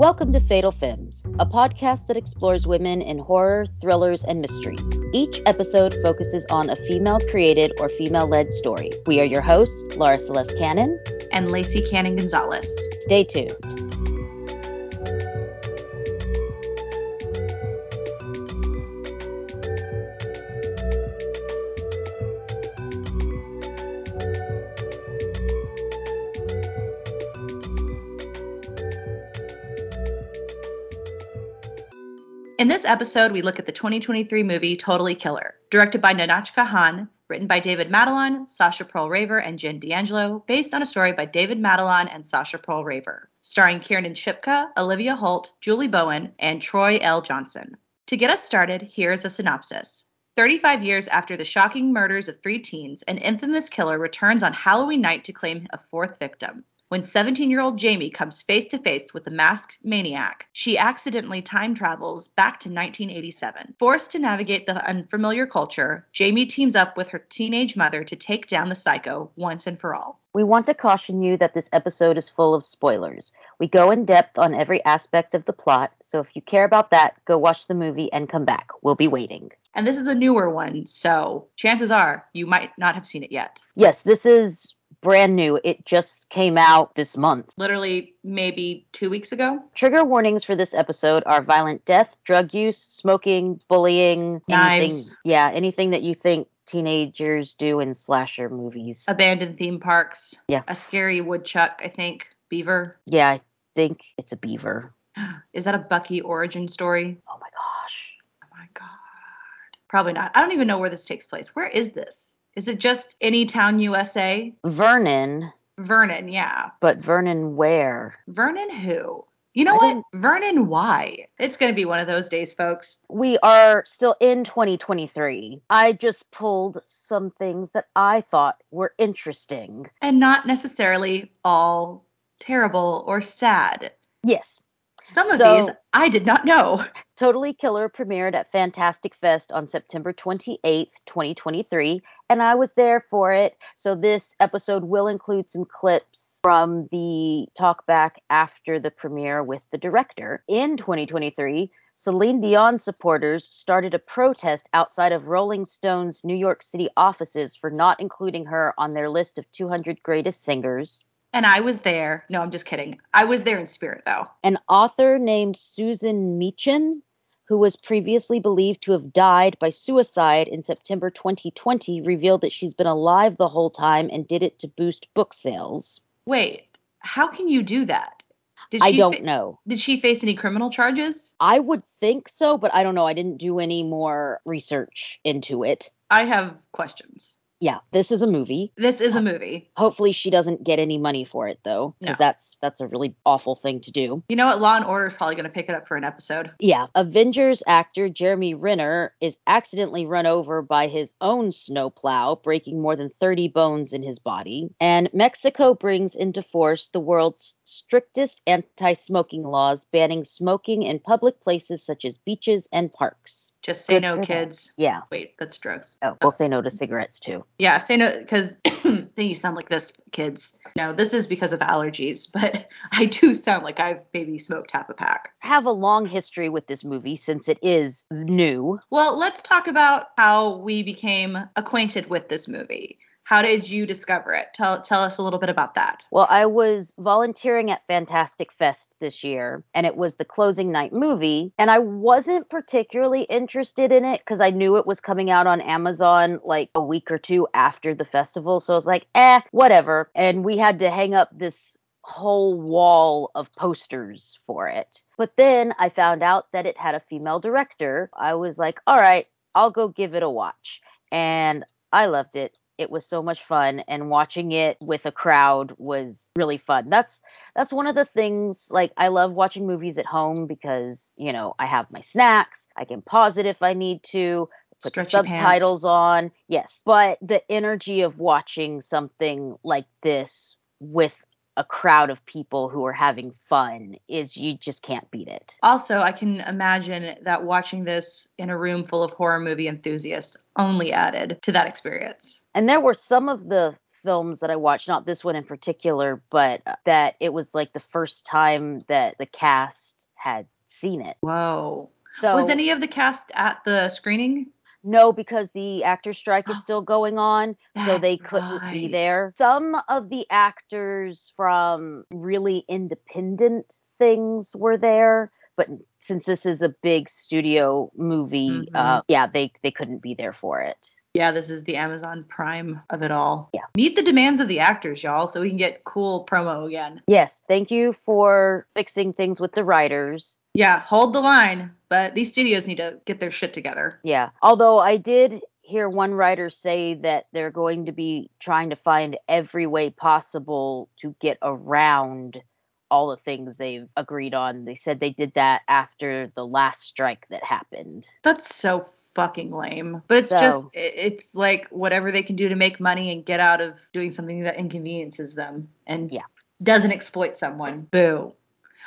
Welcome to Fatal Femmes, a podcast that explores women in horror, thrillers, and mysteries. Each episode focuses on a female created or female led story. We are your hosts, Laura Celest Cannon and Lacey Cannon Gonzales. Stay tuned. This episode, we look at the 2023 movie Totally Killer, directed by Nahnatchka Khan, written by David Matalon, Sasha Perl Raver, and Jen D'Angelo, based on a story by David Matalon and Sasha Perl Raver, starring Kiernan Shipka, Olivia Holt, Julie Bowen, and Troy L. Johnson. To get us started, here is a synopsis. 35 years after the shocking murders of three teens, an infamous killer returns on Halloween night to claim a fourth victim. When 17 year old Jamie comes face to face with the masked maniac, she accidentally time travels back to 1987. Forced to navigate the unfamiliar culture, Jamie teams up with her teenage mother to take down the psycho once and for all. We want to caution you that this episode is full of spoilers. We go in depth on every aspect of the plot, so if you care about that, go watch the movie and come back. We'll be waiting. And this is a newer one, so chances are you might not have seen it yet. Yes, this is brand new. It just came out this month. Literally, maybe two weeks ago. Trigger warnings for this episode are violent death, drug use, smoking, bullying, knives. Anything, yeah, anything that you think teenagers do in slasher movies. Abandoned theme parks. Yeah. A scary woodchuck, I think. Beaver. Yeah, I think it's a beaver. Is that a Bucky origin story? Oh my gosh. Oh my god. Probably not. I don't even know where this takes place. Where is this? Is it just any town USA? Vernon. Vernon, yeah. But Vernon where? Vernon who? You know I what? Vernon why? It's going to be one of those days, folks. We are still in 2023. I just pulled some things that I thought were interesting. And not necessarily all terrible or sad. Yes. Some of so, these I did not know. Totally Killer premiered at Fantastic Fest on September 28th, 2023, and I was there for it. So this episode will include some clips from the talkback after the premiere with the director. In 2023, Celine Dion supporters started a protest outside of Rolling Stone's New York City offices for not including her on their list of 200 greatest singers. And I was there. No, I'm just kidding. I was there in spirit, though. An author named Susan Meachen, who was previously believed to have died by suicide in September 2020, revealed that she's been alive the whole time and did it to boost book sales. Wait, how can you do that? Did I don't fa- know. Did she face any criminal charges? I would think so, but I don't know. I didn't do any more research into it. I have questions yeah, this is a movie. This is a uh, movie. Hopefully she doesn't get any money for it though, because no. that's that's a really awful thing to do. You know what? Law and Order is probably going to pick it up for an episode. Yeah, Avengers actor Jeremy Renner is accidentally run over by his own snowplow, breaking more than 30 bones in his body. And Mexico brings into force the world's strictest anti-smoking laws, banning smoking in public places such as beaches and parks. Just say no, kids. Yeah. Wait, that's drugs. Oh, we'll say no to cigarettes too. Yeah, say no because then you sound like this, kids. No, this is because of allergies, but I do sound like I've maybe smoked half a pack. I Have a long history with this movie since it is new. Well, let's talk about how we became acquainted with this movie. How did you discover it? Tell tell us a little bit about that. Well, I was volunteering at Fantastic Fest this year, and it was the closing night movie, and I wasn't particularly interested in it because I knew it was coming out on Amazon like a week or two after the festival. So I was like, eh, whatever. And we had to hang up this whole wall of posters for it. But then I found out that it had a female director. I was like, all right, I'll go give it a watch. And I loved it. It was so much fun and watching it with a crowd was really fun. That's that's one of the things like I love watching movies at home because, you know, I have my snacks, I can pause it if I need to, put the subtitles on. Yes, but the energy of watching something like this with a crowd of people who are having fun is you just can't beat it. Also, I can imagine that watching this in a room full of horror movie enthusiasts only added to that experience. And there were some of the films that I watched, not this one in particular, but that it was like the first time that the cast had seen it. Whoa. So was any of the cast at the screening? No, because the actor strike is still going on, so they couldn't be there. Some of the actors from really independent things were there, but since this is a big studio movie, uh, yeah, they they couldn't be there for it. Yeah, this is the Amazon Prime of it all. Yeah. Meet the demands of the actors, y'all, so we can get cool promo again. Yes, thank you for fixing things with the writers. Yeah, hold the line, but these studios need to get their shit together. Yeah. Although I did hear one writer say that they're going to be trying to find every way possible to get around all the things they've agreed on. They said they did that after the last strike that happened. That's so fucking lame. But it's So- just, it's like whatever they can do to make money and get out of doing something that inconveniences them and Yeah. doesn't exploit someone. Boo.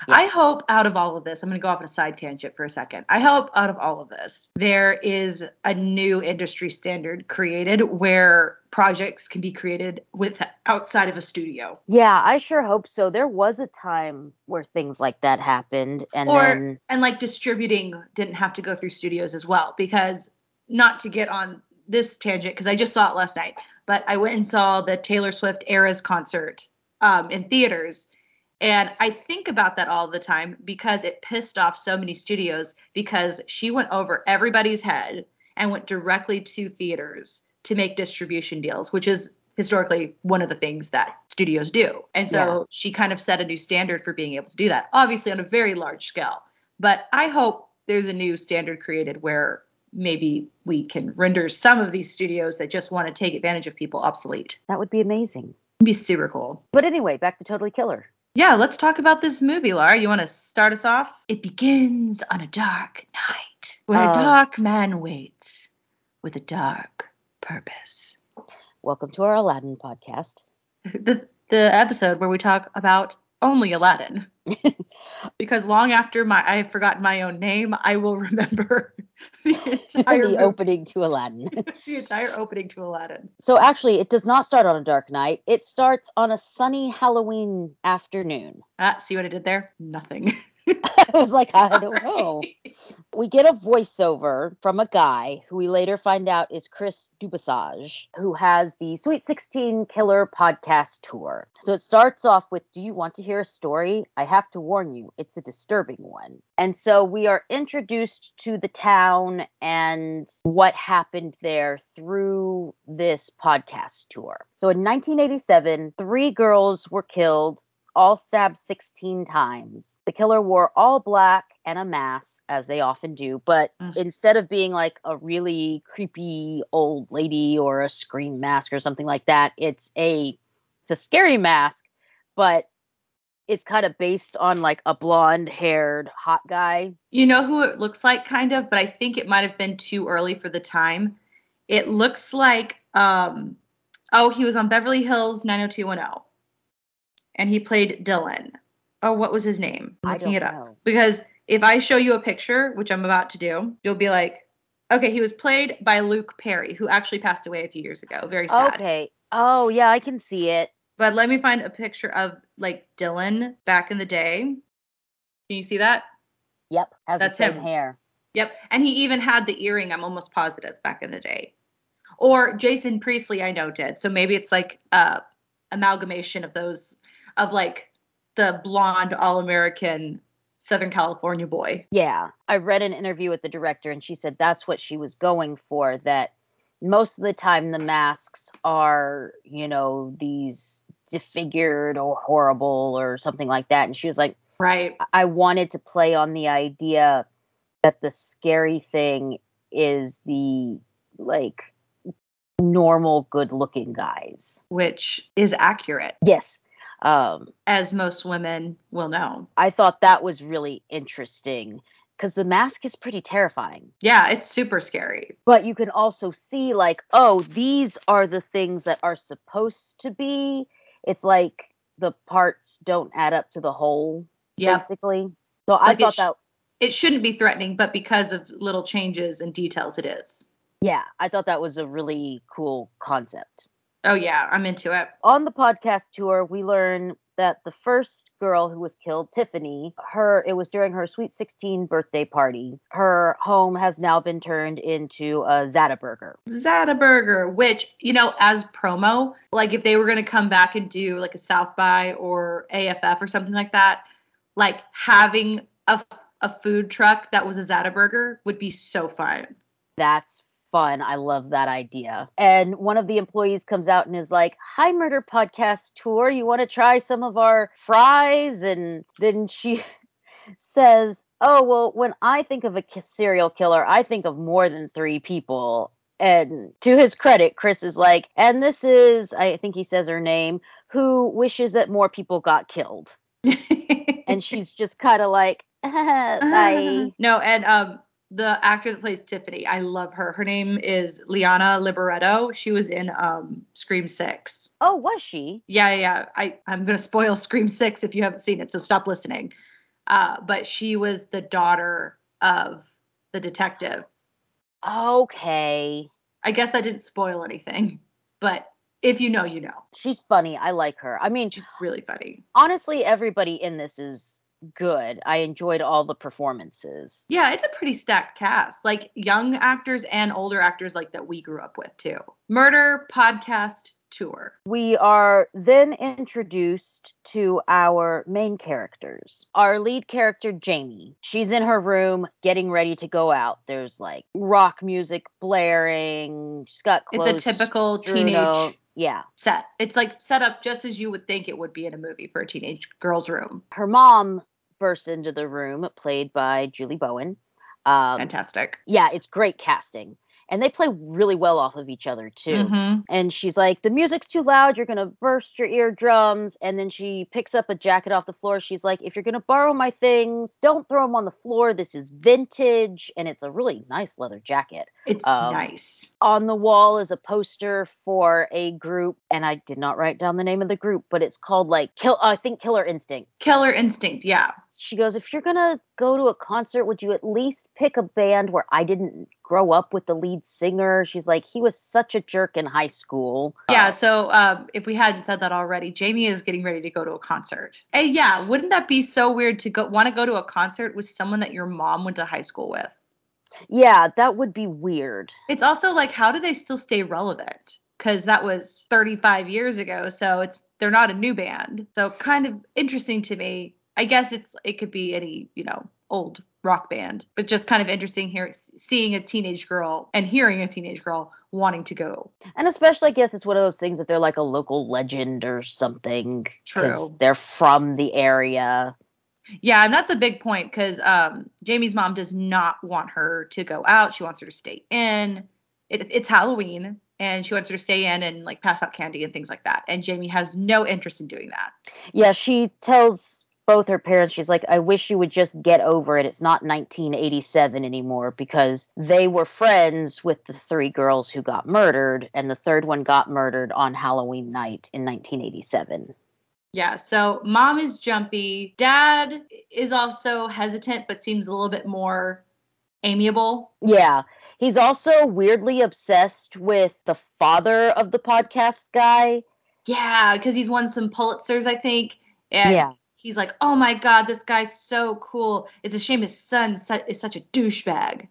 Yeah. I hope out of all of this, I'm going to go off on a side tangent for a second. I hope out of all of this, there is a new industry standard created where projects can be created with outside of a studio. Yeah, I sure hope so. There was a time where things like that happened and Or- then and like distributing didn't have to go through studios as well because not to get on this tangent because I just saw it last night, but I went and saw the Taylor Swift Eras concert um, in theaters. And I think about that all the time because it pissed off so many studios because she went over everybody's head and went directly to theaters to make distribution deals, which is historically one of the things that studios do. And so Yeah. she kind of set a new standard for being able to do that, obviously on a very large scale. But I hope there's a new standard created where maybe we can render some of these studios that just want to take advantage of people obsolete. that would be amazing. It'd be super cool. But anyway, back to Totally Killer. Yeah, let's talk about this movie, Laura. You want to start us off? It begins on a dark night where Oh. a dark man waits with a dark purpose. Welcome to our Aladdin podcast. the the episode where we talk about only Aladdin. because long after my I have forgotten my own name, I will remember the entire the opening to Aladdin. the entire opening to Aladdin. So actually, it does not start on a dark night. It starts on a sunny Halloween afternoon. Ah, see what I did there? Nothing. I was like, I don't know. We get a voiceover from a guy who we later find out is Chris Dubasage, who has the Sweet 16 Killer podcast tour. So it starts off with Do you want to hear a story? I have to warn you, it's a disturbing one. And so we are introduced to the town and what happened there through this podcast tour. So in 1987, three girls were killed all stabbed 16 times. The killer wore all black and a mask, as they often do, but Mm. instead of being like a really creepy old lady or a scream mask or something like that, it's a it's a scary mask, but it's kind of based on like a blonde haired hot guy. You know who it looks like, kind of, but I think it might have been too early for the time. It looks like, um, oh, he was on Beverly Hills 90210, and he played Dylan. Oh, what was his name? I'm I looking don't it up know. because if I show you a picture, which I'm about to do, you'll be like, okay, he was played by Luke Perry, who actually passed away a few years ago. Very sad. Okay. Oh, yeah, I can see it. But let me find a picture of like Dylan back in the day. Can you see that? Yep, has That's the same him. hair. Yep. And he even had the earring, I'm almost positive, back in the day. Or Jason Priestley, I know, did. So maybe it's like a amalgamation of those of like the blonde all American Southern California boy. Yeah, I read an interview with the director, and she said that's what she was going for. That most of the time the masks are, you know, these disfigured or horrible or something like that. And she was like, Right. I- I wanted to play on the idea that the scary thing is the like normal, good looking guys. Which is accurate, Yes. Um, as most women will know. I thought that was really interesting because the mask is pretty terrifying. Yeah, it's super scary. but you can also see like oh these are the things that are supposed to be it's like the parts don't add up to the whole Yeah. basically so i Like it thought sh- that It shouldn't be threatening, but because of little changes and details, it is. yeah i thought that was a really cool concept Oh yeah, I'm into it. On the podcast tour, we learn that the first girl who was killed, Tiffany, her it was during her sweet 16 birthday party. Her home has now been turned into a Zata Burger. Zata Burger, which, you know, as promo, like if they were going to come back and do like a South by or AFF or something like that, like having a, a food truck that was a Zata Burger would be so fun. That's fun. I love that idea. And one of the employees comes out and is like, Hi, Murder Podcast Tour. You want to try some of our fries? And then she says, Oh, well, when I think of a serial killer, I think of more than three people. And to his credit, Chris is like, And this is, I think he says her name, who wishes that more people got killed. and she's just kind of like, Bye. No, and um, the actor that plays Tiffany. I love her. Her name is Liana Liberato. She was in um, Scream Six. Oh, was she? Yeah, yeah. I I'm gonna spoil Scream Six if you haven't seen it, so stop listening. Uh, but she was the daughter of the detective. Okay. I guess I didn't spoil anything, but if you know, you know. She's funny. I like her. I mean, she's really funny. Honestly, everybody in this is good. I enjoyed all the performances. Yeah, it's a pretty stacked cast. Like young actors and older actors like that we grew up with too. Murder podcast tour. We are then introduced to our main characters. Our lead character, Jamie. She's in her room getting ready to go out. There's like rock music blaring. She's got clothes. It's a typical teenage yeah set it's like set up just as you would think it would be in a movie for a teenage girl's room her mom bursts into the room, played by Julie Bowen. Um, Fantastic. Yeah, it's great casting and they play really well off of each other too. Mm-hmm. And she's like, "The music's too loud. You're gonna burst your eardrums." And then she picks up a jacket off the floor. She's like, "If you're gonna borrow my things, don't throw them on the floor. This is vintage, and it's a really nice leather jacket. It's um, nice." On the wall is a poster for a group, and I did not write down the name of the group, but it's called like Kill. I think Killer Instinct. Killer Instinct, yeah she goes, if you're gonna go to a concert, would you at least pick a band where I didn't grow up with the lead singer? She's like, he was such a jerk in high school. Yeah. So um, if we hadn't said that already, Jamie is getting ready to go to a concert. Hey, yeah, wouldn't that be so weird to go want to go to a concert with someone that your mom went to high school with? Yeah, that would be weird. It's also like, how do they still stay relevant? Because that was 35 years ago, so it's they're not a new band. So kind of interesting to me I guess it's it could be any you know old rock band, but just kind of interesting here seeing a teenage girl and hearing a teenage girl wanting to go. And especially, I guess it's one of those things that they're like a local legend or something. True. They're from the area. Yeah, and that's a big point because um, Jamie's mom does not want her to go out. She wants her to stay in. It, it's Halloween, and she wants her to stay in and like pass out candy and things like that. And Jamie has no interest in doing that. Yeah, she tells both her parents she's like i wish you would just get over it it's not 1987 anymore because they were friends with the three girls who got murdered and the third one got murdered on halloween night in 1987 yeah, so mom is jumpy. Dad is also hesitant, but seems a little bit more amiable. Yeah. He's also weirdly obsessed with the father of the podcast guy. Yeah, because he's won some Pulitzers, I think. And yeah he's like, "Oh my god, this guy's so cool. It's a shame his son is such a douchebag."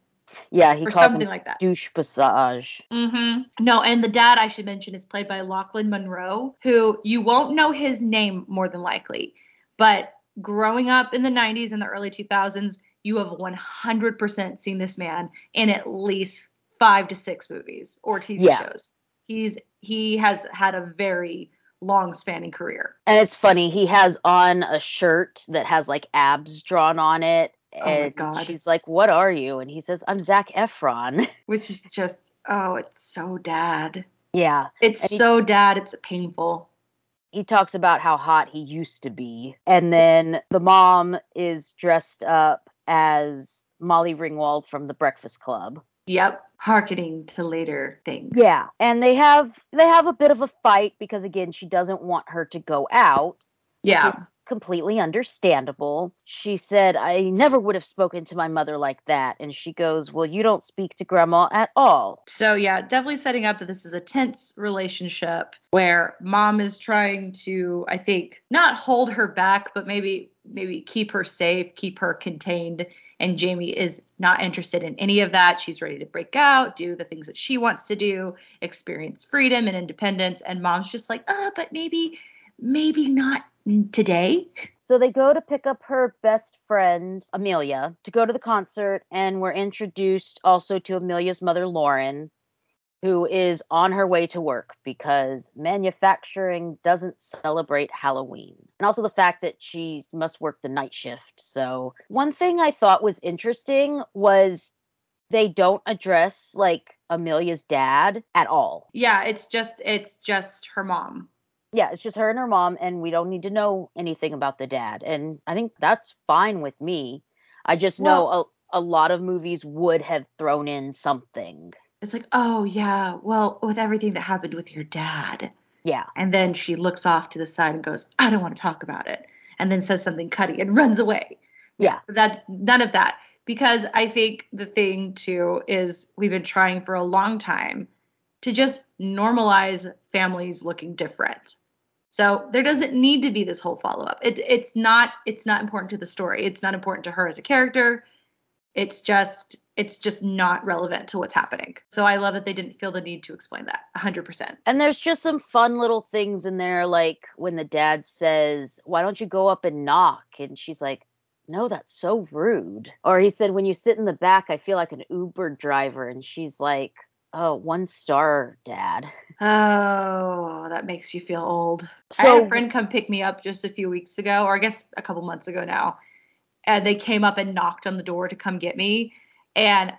Yeah, he or something like that. Douche passage. Mm-hmm. No, and the dad I should mention is played by Lochlyn Munro, who you won't know his name more than likely, but growing up in the 90s and the early 2000s, you have 100% seen this man in at least five to six movies or TV yeah. shows. He's he has had a very long spanning career. And it's funny, he has on a shirt that has like abs drawn on it. And oh my God. she's like, What are you? And he says, I'm Zac Efron. Which is just, oh, it's so dad. Yeah. It's and so he, dad, it's painful. He talks about how hot he used to be. And then the mom is dressed up as Molly Ringwald from the Breakfast Club. Yep, harkening to later things. Yeah, and they have they have a bit of a fight because again, she doesn't want her to go out, Yeah. Which is completely understandable. She said, I never would have spoken to my mother like that. And she goes, Well, you don't speak to grandma at all. So, yeah, definitely setting up that this is a tense relationship where mom is trying to, I think, not hold her back, but maybe maybe keep her safe, keep her contained. And Jamie is not interested in any of that. She's ready to break out, do the things that she wants to do, experience freedom and independence. And mom's just like, uh, but maybe, maybe not today. So they go to pick up her best friend, Amelia, to go to the concert. And we're introduced also to Amelia's mother, Lauren, who is on her way to work because manufacturing doesn't celebrate Halloween. And also the fact that she must work the night shift. So, one thing I thought was interesting was they don't address like Amelia's dad at all. Yeah, it's just it's just her mom. Yeah, it's just her and her mom and we don't need to know anything about the dad. And I think that's fine with me. I just know Well- a, a lot of movies would have thrown in something. It's like, oh yeah, well, with everything that happened with your dad. Yeah. And then she looks off to the side and goes, I don't want to talk about it. And then says something cutty and runs away. Yeah. That none of that. Because I think the thing too is we've been trying for a long time to just normalize families looking different. So there doesn't need to be this whole follow up. It, it's not it's not important to the story. It's not important to her as a character. It's just it's just not relevant to what's happening. So I love that they didn't feel the need to explain that 100%. And there's just some fun little things in there, like when the dad says, Why don't you go up and knock? And she's like, No, that's so rude. Or he said, When you sit in the back, I feel like an Uber driver. And she's like, Oh, one star, dad. Oh, that makes you feel old. I had So, a friend come pick me up just a few weeks ago, or I guess a couple months ago now, and they came up and knocked on the door to come get me, and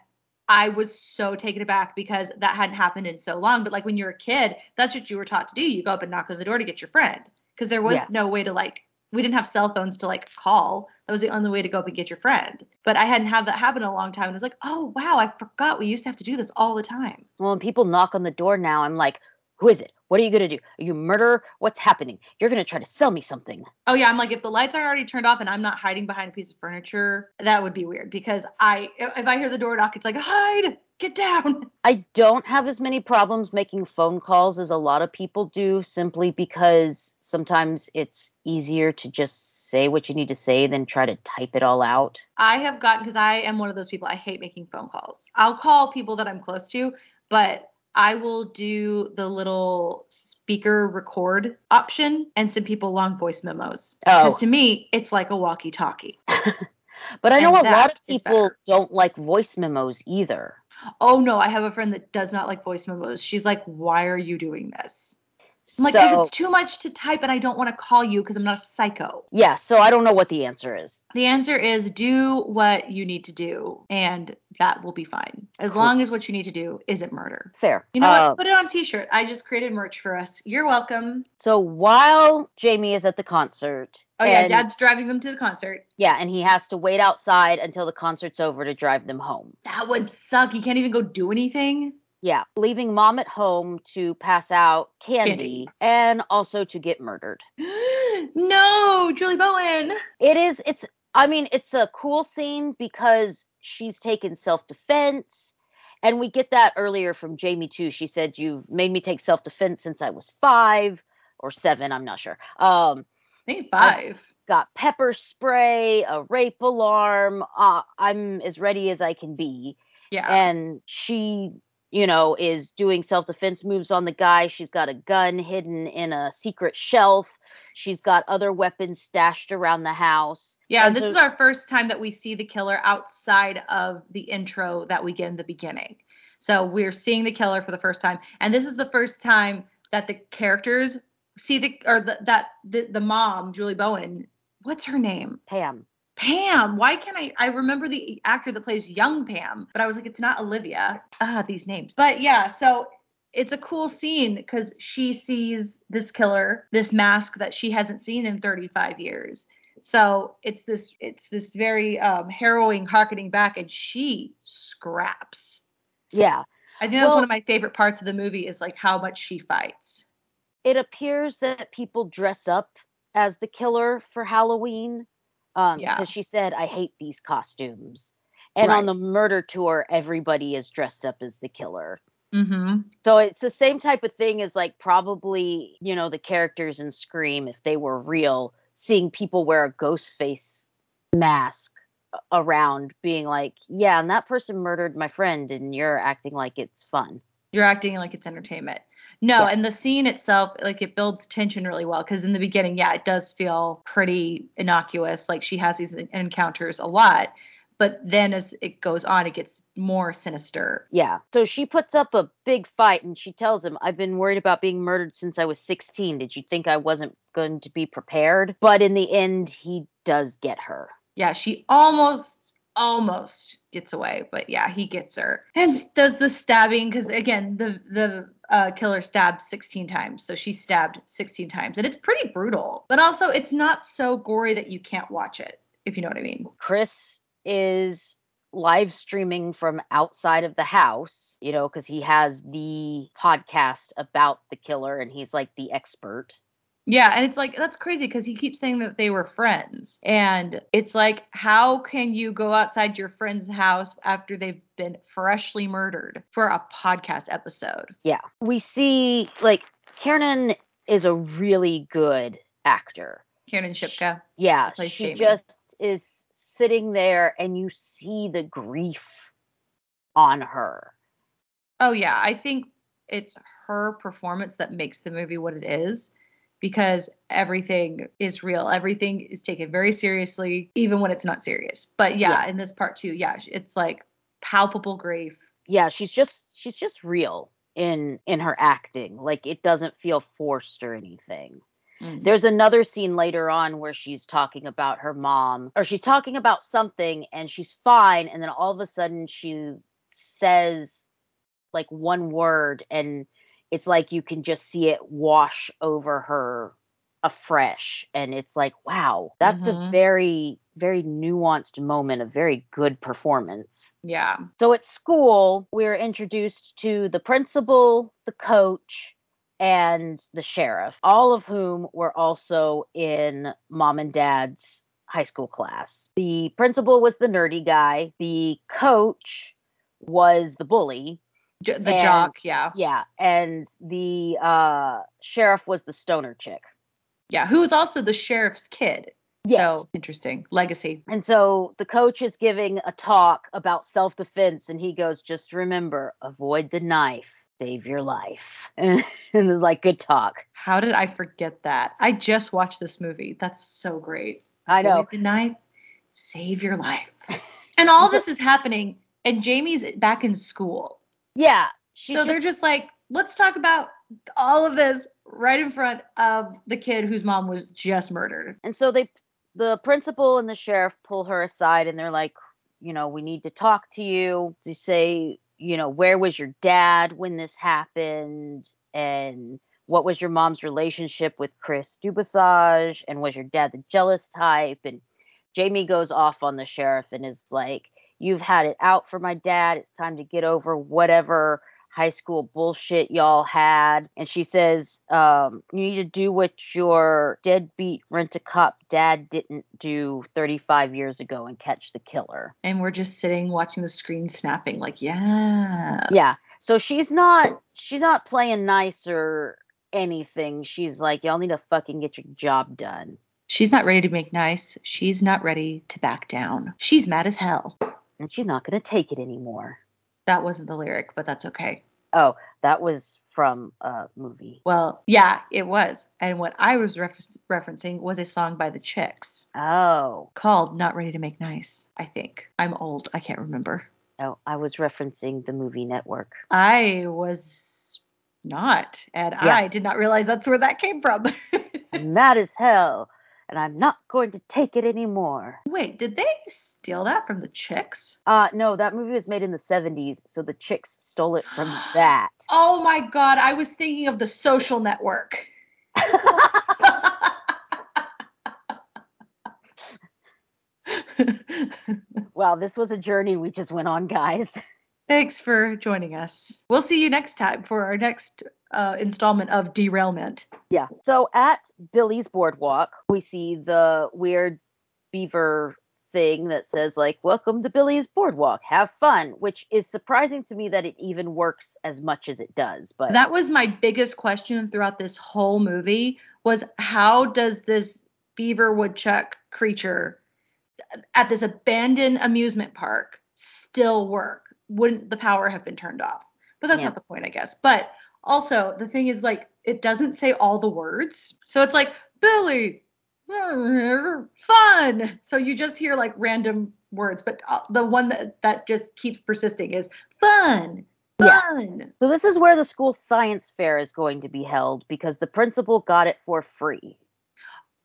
I was so taken aback because that hadn't happened in so long. But like when you're a kid, that's what you were taught to do. You go up and knock on the door to get your friend because there was Yeah. no way to like we didn't have cell phones to like call. That was the only way to go up and get your friend. But I hadn't had that happen in a long time. And I was like, oh wow, I forgot we used to have to do this all the time. well, when people knock on the door now, I'm like, Who is it? What are you going to do? Are you a murderer? What's happening? You're going to try to sell me something. Oh yeah, I'm like if the lights are already turned off and I'm not hiding behind a piece of furniture, that would be weird because I if I hear the door knock, it's like hide, get down. I don't have as many problems making phone calls as a lot of people do simply because sometimes it's easier to just say what you need to say than try to type it all out. I have gotten because I am one of those people I hate making phone calls. I'll call people that I'm close to, but I will do the little speaker record option and send people long voice memos. Oh. Because Oh, to me, it's like a walkie-talkie. but I know and a lot of people don't like voice memos either. Oh no, I have a friend that does not like voice memos. She's like, "Why are you doing this?" I'm like, because so, it's too much to type and I don't want to call you because I'm not a psycho. yeah, so I don't know what the answer is. The answer is do what you need to do and that will be fine. As Cool. long as what you need to do isn't murder. Fair. You know Uh, what? Put it on a t shirt. I just created merch for us. You're welcome. So while Jamie is at the concert, Oh, yeah. and- Dad's driving them to the concert. yeah, and he has to wait outside until the concert's over to drive them home. That would suck. He can't even go do anything. Yeah, leaving mom at home to pass out candy, Candy. and also to get murdered. no, Julie Bowen. It is it's I mean, it's a cool scene because she's taken self-defense and we get that earlier from Jamie too. She said you've made me take self-defense since I was 5 or 7, I'm not sure. Um I think five. got pepper spray, a rape alarm. Uh, I'm as ready as I can be. Yeah. and she you know is doing self-defense moves on the guy she's got a gun hidden in a secret shelf she's got other weapons stashed around the house Yeah, And this so- is our first time that we see the killer outside of the intro that we get in the beginning. So we're seeing the killer for the first time, and this is the first time that the characters see the or the, that the, the mom, Julie Bowen. What's her name? pam Pam. Why can't I? I remember the actor that plays young Pam, but I was like, it's not Olivia. Ah, these names. But yeah, so it's a cool scene because she sees this killer, this mask that she hasn't seen in 35 years. So it's this, it's this very um, harrowing harkening back, and she scraps. yeah I think that's Well- one of my favorite parts of the movie is like how much she fights. it appears that people dress up as the killer for Halloween. Um, Yeah. because she said, I hate these costumes. And Right. on the murder tour, everybody is dressed up as the killer. Mm-hmm. So it's the same type of thing as like probably, you know, the characters in Scream, if they were real, seeing people wear a ghost face mask around being like, yeah, and that person murdered my friend and you're acting like it's fun. You're acting like it's entertainment. No, Yeah. and the scene itself, like it builds tension really well because in the beginning, yeah, it does feel pretty innocuous. Like she has these encounters a lot, but then as it goes on, it gets more sinister. Yeah. So she puts up a big fight and she tells him, I've been worried about being murdered since I was 16. Did you think I wasn't going to be prepared? But in the end, he does get her. Yeah, she almost, almost gets away, but yeah, he gets her and does the stabbing because again, the the uh, killer stabbed 16 times, so she stabbed 16 times, and it's pretty brutal. But also, it's not so gory that you can't watch it, if you know what I mean. Chris is live streaming from outside of the house, you know, because he has the podcast about the killer and he's like the expert. Yeah, and it's like that's crazy because he keeps saying that they were friends. And it's like, how can you go outside your friend's house after they've been freshly murdered for a podcast episode? Yeah. We see like Kiernan is a really good actor. Kiernan Shipka. Yeah, she Jamie. just is sitting there and you see the grief on her. Oh yeah, I think it's her performance that makes the movie what it is because everything is real. Everything is taken very seriously even when it's not serious. But yeah, Yeah. in this part too, yeah, it's like palpable grief. Yeah, she's just she's just real in in her acting. Like it doesn't feel forced or anything. Mm. There's another scene later on where she's talking about her mom, or she's talking about something and she's fine. And then all of a sudden she says like one word, and it's like you can just see it wash over her afresh. And it's like, wow, that's a Mhm. very, very nuanced moment, a very good performance. Yeah. So at school, we're introduced to the principal, the coach, and the sheriff, all of whom were also in mom and dad's high school class. The principal was the nerdy guy, the coach was the bully. J- the And- jock, yeah. Yeah, and the uh sheriff was the stoner chick. Yeah, who was also the sheriff's kid. Yes. So interesting. Legacy. And so the coach is giving a talk about self defense, and he goes, Just remember, avoid the knife, save your life. And, it's like, Good talk. How did I forget that? I just watched this movie. That's so great. I know. Avoid The knife, save your life. And all this is happening, and Jamie's back in school. Yeah. So they're just like, let's talk about all of this right in front of the kid whose mom was just murdered. and so they, the principal and the sheriff pull her aside, and they're like, You know, we need to talk to you to say, you know, where was your dad when this happened? And what was your mom's relationship with Chris Dubasage? And was your dad the jealous type? And Jamie goes off on the sheriff and is like, You've had it out for my dad. It's time to get over whatever high school bullshit y'all had. And she says, um, You need to do what your deadbeat rent a cop dad didn't do 35 years ago and catch the killer. And we're just sitting watching the screen snapping, like, yeah. Yeah. So she's not she's not playing nice or anything. She's like, Y'all need to fucking get your job done. She's not ready to make nice. She's not ready to back down. She's mad as hell. And she's not gonna take it anymore. That wasn't the lyric, but that's okay. Oh, that was from a movie. Well, yeah, it was. And what I was refer- referencing was a song by the Chicks Oh. called Not Ready to Make Nice, I think. I'm old. I can't remember. Oh, I was referencing the movie network. I was not. And Yeah. I did not realize that's where that came from. Mad as hell, and I'm not going to take it anymore. Wait, did they steal that from the Chicks? Uh no, that movie was made in the 70s, so the chicks stole it from that. Oh my God. I was thinking of the social network. well, this was a journey we just went on, guys. Thanks for joining us. We'll see you next time for our next uh, installment of Derailment. Yeah. So at Billy's Boardwalk, we see the weird beaver thing that says like welcome to billy's boardwalk have fun which is surprising to me that it even works as much as it does but that was my biggest question throughout this whole movie was how does this beaver woodchuck creature at this abandoned amusement park still work wouldn't the power have been turned off but that's yeah. not the point i guess but also the thing is like it doesn't say all the words so it's like billy's fun. So you just hear like random words, but uh, the one that, that just keeps persisting is fun. Fun. Yeah. So this is where the school science fair is going to be held because the principal got it for free.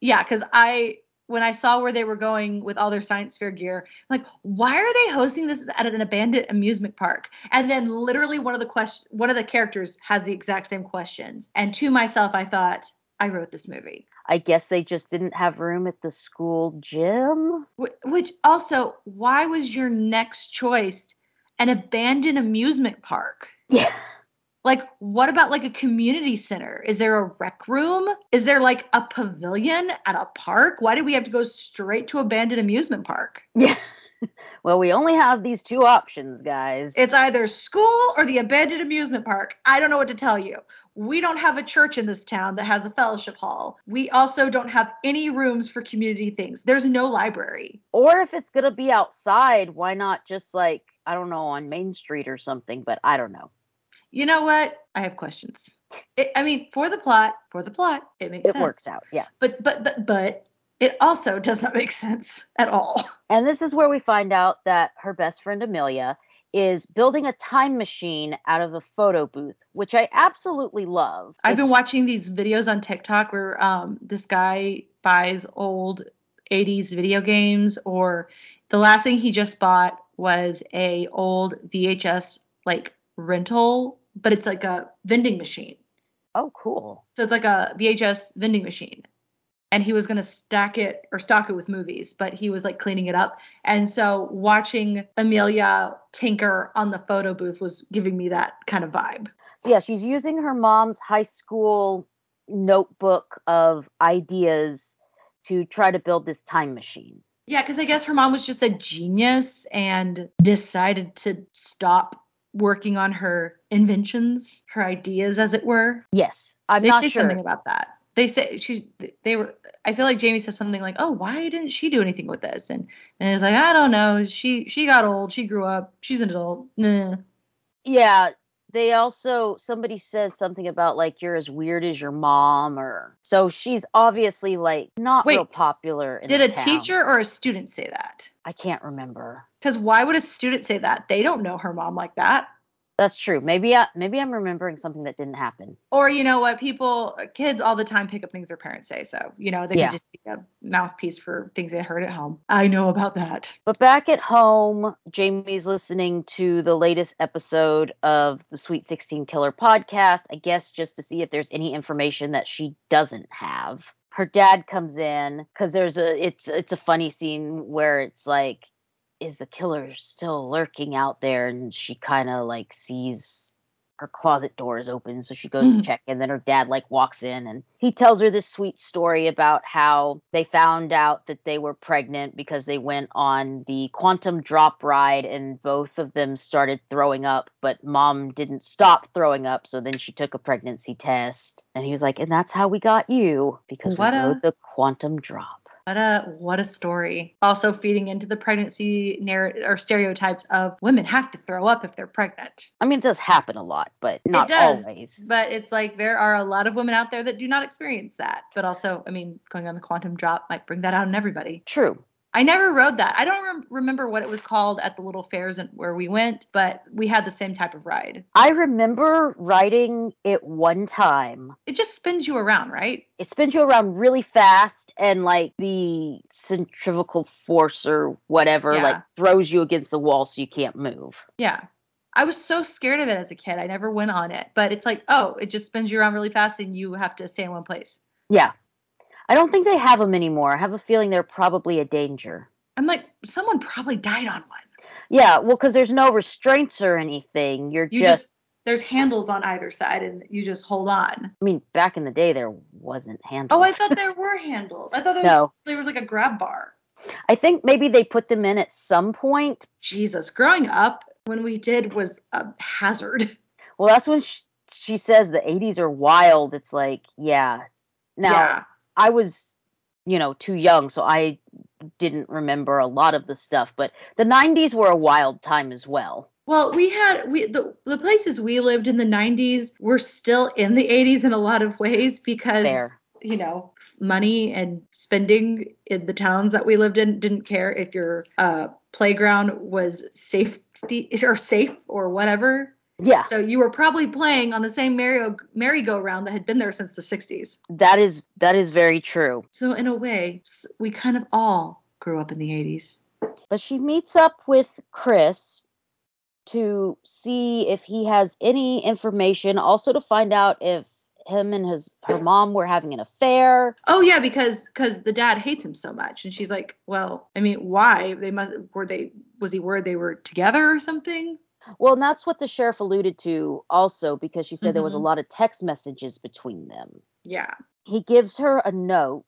Yeah, because I when I saw where they were going with all their science fair gear, like, why are they hosting this at an abandoned amusement park? And then literally one of the question one of the characters has the exact same questions. And to myself, I thought, I wrote this movie. I guess they just didn't have room at the school gym. Which also, why was your next choice an abandoned amusement park? Yeah. Like, what about like a community center? Is there a rec room? Is there like a pavilion at a park? Why did we have to go straight to abandoned amusement park? Yeah. well, we only have these two options, guys. It's either school or the abandoned amusement park. I don't know what to tell you. We don't have a church in this town that has a fellowship hall. We also don't have any rooms for community things. There's no library. Or if it's going to be outside, why not just like, I don't know, on Main Street or something, but I don't know. You know what? I have questions. It, I mean, for the plot, for the plot, it makes it sense. Works out, yeah. But but but but it also does not make sense at all. And this is where we find out that her best friend Amelia is building a time machine out of a photo booth, which I absolutely love. I've it's- been watching these videos on TikTok where um, this guy buys old 80s video games or the last thing he just bought was a old VHS like rental, but it's like a vending machine. Oh, cool. So it's like a VHS vending machine and he was going to stack it or stock it with movies, but he was like cleaning it up. And so watching Amelia tinker on the photo booth was giving me that kind of vibe. So yeah, she's using her mom's high school notebook of ideas to try to build this time machine. Yeah, because I guess her mom was just a genius and decided to stop working on her inventions, her ideas, as it were. Yes, I'm they not say sure. something about that. They say she they were i feel like jamie says something like oh why didn't she do anything with this? And and it's like i don't know. She she got old. She grew up. She's an adult. Nah. yeah they also somebody says something about like you're as weird as your mom or so she's obviously like not Wait, real popular did a town. teacher or a student say that? I can't remember. Because why would a student say that? They don't know her mom like that that's true. Maybe I, maybe I'm remembering something that didn't happen. Or you know what, people, kids all the time pick up things their parents say. So you know they yeah. can just be a mouthpiece for things they heard at home. I know about that. But back at home, Jamie's listening to the latest episode of the Sweet 16 Killer podcast. I guess just to see if there's any information that she doesn't have. Her dad comes in because there's a it's it's a funny scene where it's like is the killer still lurking out there? And she kind of like sees her closet door is open, so she goes mm-hmm. to check, and then her dad like walks in and he tells her this sweet story about how they found out that they were pregnant because they went on the quantum drop ride and both of them started throwing up, but mom didn't stop throwing up, so then she took a pregnancy test. And he was like, and that's how we got you because what we rode the quantum drop. What a what a story. Also feeding into the pregnancy narrative or stereotypes of women have to throw up if they're pregnant. I mean, it does happen a lot, but not always. But it's like there are a lot of women out there that do not experience that. But also, I mean, going on the quantum drop might bring that out in everybody. True. I never rode that. I don't rem- remember what it was called at the little fairs and where we went, but we had the same type of ride. I remember riding it one time. It just spins you around, right? It spins you around really fast, and like the centrifugal force or whatever, yeah. like throws you against the wall so you can't move. Yeah. I was so scared of it as a kid. I never went on it, but it's like, oh, it just spins you around really fast and you have to stay in one place. Yeah. I don't think they have them anymore. I have a feeling they're probably a danger. I'm like, someone probably died on one. Yeah, well, because there's no restraints or anything. You're You just, just, there's handles on either side and you just hold on. I mean, back in the day, there wasn't handles. Oh, I thought there were handles. I thought there was No. there was like a grab bar. I think maybe they put them in at some point. Jesus, growing up when we did was a hazard. Well, that's when she, she says the 80s are wild. It's like, yeah. Now, yeah. I was, you know, too young, so I didn't remember a lot of the stuff, but the 90s were a wild time as well. Well, we had we the the places we lived in the 90s were still in the 80s in a lot of ways because Fair. you know, money and spending in the towns that we lived in didn't care if your uh playground was safety or safe or whatever. Yeah, So you were probably playing on the same merry merry-go-round that had been there since the 60s. that is that is very true. So in a way, we kind of all grew up in the 80s. But she meets up with Chris to see if he has any information, also to find out if him and his her mom were having an affair. Oh yeah, because because the dad hates him so much, and she's like, well, I mean, why? They must were they was he worried they were together or something? Well, and that's what the sheriff alluded to also because she said there was a Mhm. lot of text messages between them. Yeah. He gives her a note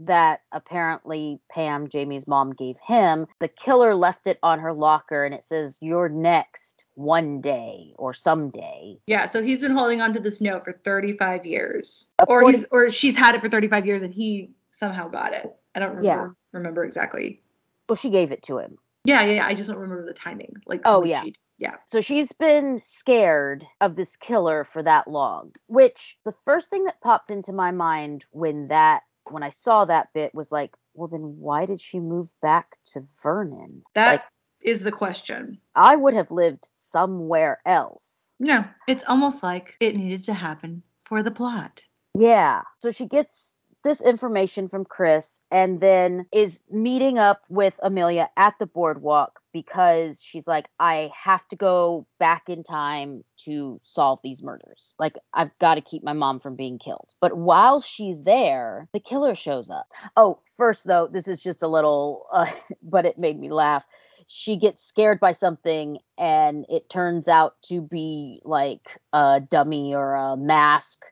that apparently Pam, Jamie's mom, gave him. The killer left it on her locker and it says, You're next one day or someday. Yeah, so he's been holding on to this note for 35 years. Of Or he's or she's had it for 35 years and he somehow got it. I don't remember Yeah. remember exactly. Well, she gave it to him. Yeah, yeah, yeah. I just don't remember the timing. Like Oh, yeah. she- yeah. So she's been scared of this killer for that long. Which the first thing that popped into my mind when that when I saw that bit was like, well then why did she move back to Vernon? That is like the question. I would have lived somewhere else. No, it's almost like it needed to happen for the plot. Yeah. So she gets this information from Chris and then is meeting up with Amelia at the boardwalk because she's like, I have to go back in time to solve these murders. Like, I've got to keep my mom from being killed. But while she's there, the killer shows up. Oh, first, though, this is just a little, uh, but it made me laugh. She gets scared by something and it turns out to be like a dummy or a mask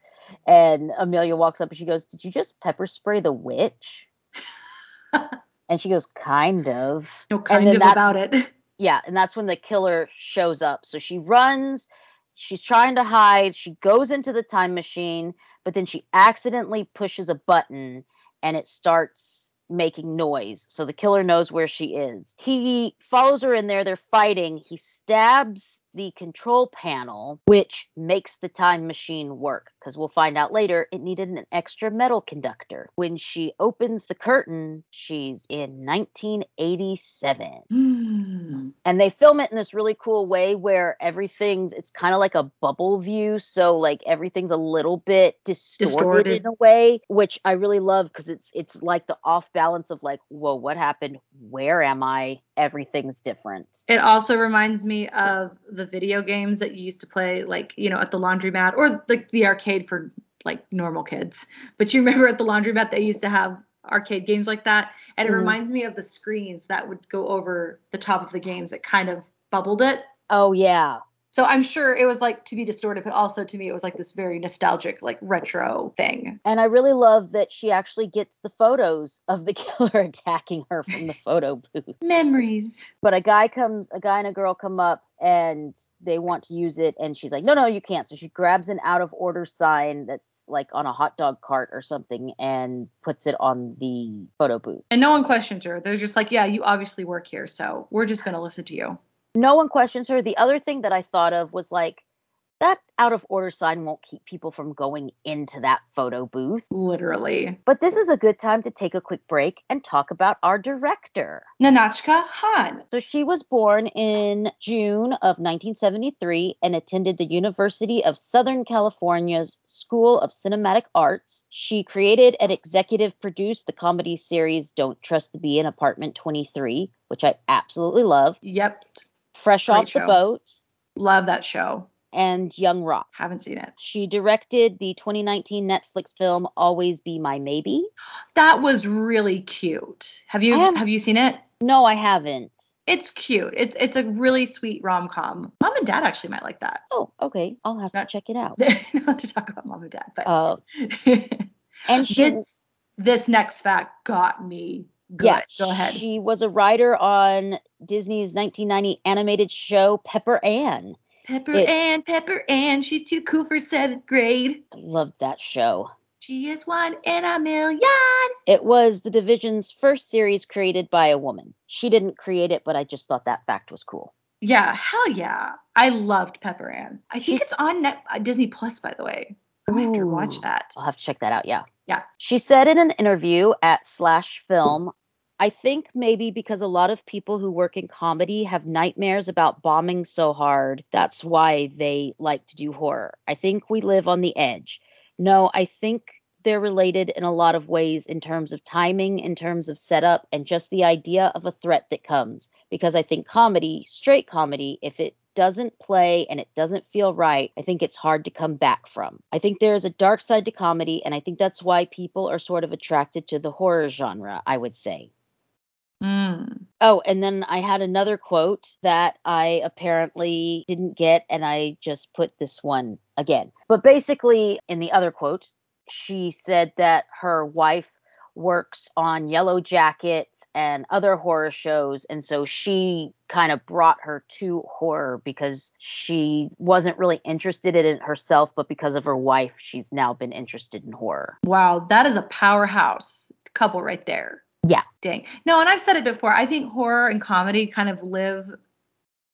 and Amelia walks up and she goes, Did you just pepper spray the witch? and she goes, Kind of. No kind then of that's- about it. Yeah. And that's when the killer shows up. So she runs, she's trying to hide, she goes into the time machine, but then she accidentally pushes a button and it starts making noise. So the killer knows where she is. He follows her in there, they're fighting. He stabs the control panel, which makes the time machine work. Because we'll find out later it needed an extra metal conductor. When she opens the curtain, she's in 1987 And they film it in this really cool way where everything's it's kind of like a bubble view so like everything's a little bit distorted, Distorted. in a way which i really love because it's it's like the off balance of like whoa what happened where am i everything's different It also reminds me of the video games that you used to play, like, you know, at the laundromat or like the arcade for like normal kids. But you remember at the laundromat, they used to have arcade games like that. And it Mhm. reminds me of the screens that would go over the top of the games that kind of bubbled it. oh yeah So I'm sure it was like to be distorted, but also to me, it was like this very nostalgic, like retro thing. and i really love that she actually gets the photos of the killer attacking her from the photo booth Memories. but a guy comes a guy and a girl come up and they want to use it and she's like no no you can't so she grabs an out of order sign that's like on a hot dog cart or something and puts it on the photo booth And no one questions her. They're just like, yeah, you obviously work here, so we're just going to listen to you. No one questions her the other thing that i thought of was like that out of order sign won't keep people from going into that photo booth Literally. but this is a good time to take a quick break and talk about our director Nahnatchka Khan. So she was born in June of 1973 and attended the University of Southern California's School of Cinematic Arts. She created and executive produced the comedy series Don't Trust the Bee in Apartment 23, which I absolutely love. Yep. Fresh Great Off the. Boat Love that show. and Young Rock. Haven't seen it. She directed the 2019 Netflix film Always Be My Maybe. That was really cute. Have you have- have you seen it? No, I haven't. It's cute. It's it's a really sweet rom com. Mom and Dad actually might like that. Oh, okay. I'll have to check it out. Not to talk about Mom and Dad, but Uh, and she this this next fact got me good. Yeah, Go ahead. She was a writer on Disney's 1990 animated show Pepper Ann. Pepper it- Ann, Pepper Ann, she's too cool for seventh grade. I loved that show. She is one in a million. It was the division's first series created by a woman. She didn't create it, but I just thought that fact was cool. Yeah, hell yeah. I loved Pepper Ann. I think She's- it's on Net- uh, Disney Plus, by the way. I might have to watch that. I'll have to check that out. Yeah. Yeah. She said in an interview at Slash Film, I think maybe because a lot of people who work in comedy have nightmares about bombing so hard, that's why they like to do horror. I think we live on the edge. No, I think they're related in a lot of ways in terms of timing, in terms of setup, and just the idea of a threat that comes. Because I think comedy, straight comedy, if it doesn't play and it doesn't feel right, I think it's hard to come back from. I think there is a dark side to comedy, and I think that's why people are sort of attracted to the horror genre, I would say. Mm. Oh, and then I had another quote that I apparently didn't get, and I just put this one again. But basically, in the other quote, she said that her wife works on Yellow Jackets and other horror shows, and so she kind of brought her to horror because she wasn't really interested in it herself, but because of her wife, she's now been interested in horror. Wow, that is a powerhouse couple right there. Yeah. Dang. No, and I've said it before. I think horror and comedy kind of live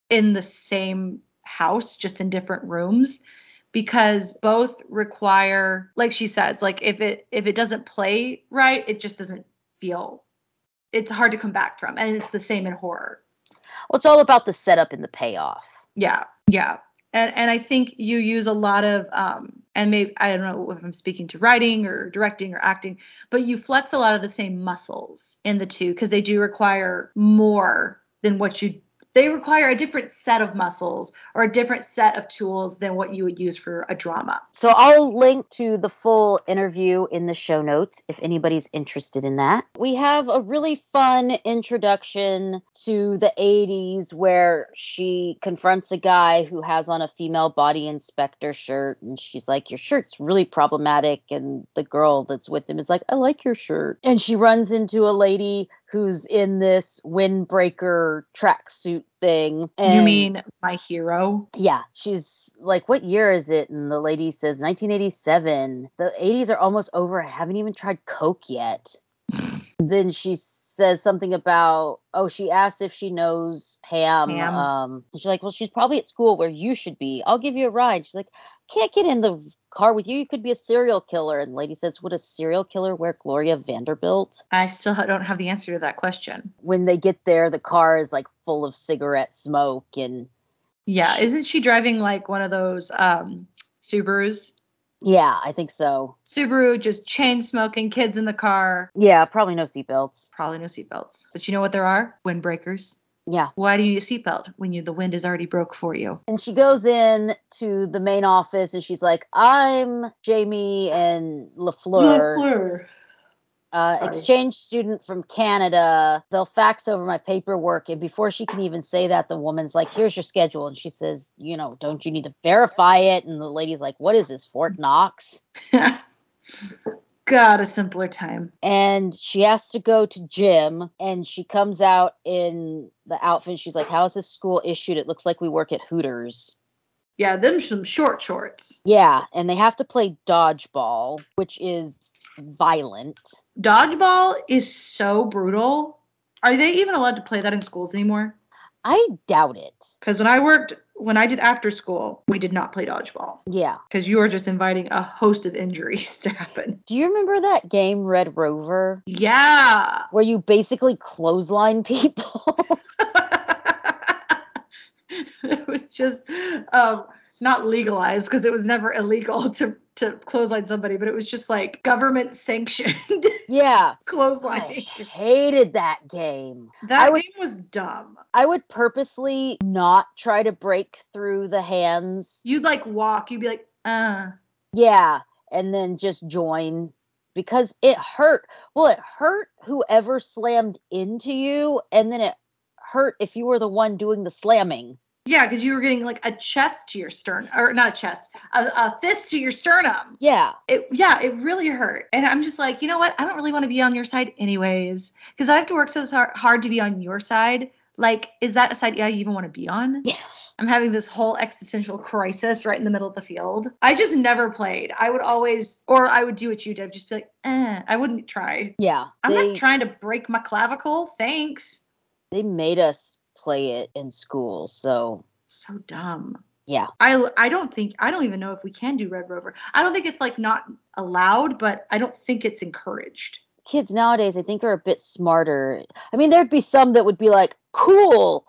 in the same house, just in different rooms because both require like she says like if it if it doesn't play right it just doesn't feel it's hard to come back from. And it's the same in horror. Well, it's all about the setup and the payoff. yeah yeah. And and i think you use a lot of um and maybe i don't know if i'm speaking to writing or directing or acting but you flex a lot of the same muscles in the two because they do require more than what you they require a different set of muscles or a different set of tools than what you would use for a drama So I'll link to the full interview in the show notes if anybody's interested in that. We have a really fun introduction to the 80s where she confronts a guy who has on a female body inspector shirt and she's like your shirt's really problematic and the girl that's with him is like I like your shirt. And she runs into a lady who's in this windbreaker tracksuit thing. And you mean my hero yeah, she's like, What year is it? And the lady says 1987. The 80s are almost over. I haven't even tried Coke yet. then she says something about, oh, she asks if she knows Pam. Pam. Um, she's like, Well, she's probably at school where you should be. I'll give you a ride. She's like, Can't get in the car with you. You could be a serial killer. And the lady says, Would a serial killer wear Gloria Vanderbilt? i still don't have the answer to that question When they get there, the car is like full of cigarette smoke and yeah isn't she driving like one of those um subarus yeah, I think so. Subaru just chain smoking, kids in the car, Yeah, probably no seatbelts. probably no seatbelts. But you know what there are? Windbreakers. Yeah. Why do you need a seatbelt when you the wind is already broke for you? And she goes in to the main office and she's like, I'm Jamie and LaFleur, uh, exchange student from Canada. They'll fax over my paperwork. And before she can even say that, the woman's like, Here's your schedule. And she says, You know, don't you need to verify it? And the lady's like, What is this, Fort Knox? God, a simpler time. and she has to go to gym and she comes out in the outfit she's like how is this school issued it looks like we work at hooters Yeah, them some short shorts. yeah and they have to play dodgeball which is violent Dodgeball is so brutal. Are they even allowed to play that in schools anymore? i doubt it Because when I worked, when I did after school, we did not play dodgeball yeah because you are just inviting a host of injuries to happen. do you remember that game red rover Yeah. where you basically clothesline people it was just um, not legalized because it was never illegal to to clothesline somebody, but it was just like government sanctioned yeah i clotheslining. hated that game That I would- game was dumb. i would purposely not try to break through the hands You'd like walk, you'd be like, uh. Yeah, and then just join because it hurt. Well, it hurt whoever slammed into you, and then it hurt if you were the one doing the slamming. Yeah, because you were getting like a chest to your sternum, or not a chest, a, a fist to your sternum. Yeah. It, yeah, it really hurt. And I'm just like, you know what? I don't really want to be on your side anyways, because I have to work so hard, to be on your side. Like, is that a side I even want to be on? Yeah. I'm having this whole existential crisis right in the middle of the field. I just never played. I would always, or I would do what you did, just be like, eh. I wouldn't try. Yeah. I'm they, not trying to break my clavicle. Thanks. They made us play it in school, so So dumb. yeah. I I don't think I don't even know if we can do Red Rover. I don't think it's like not allowed, but I don't think it's encouraged. Kids nowadays, I think, are a bit smarter. I mean, there'd be some that would be like, cool.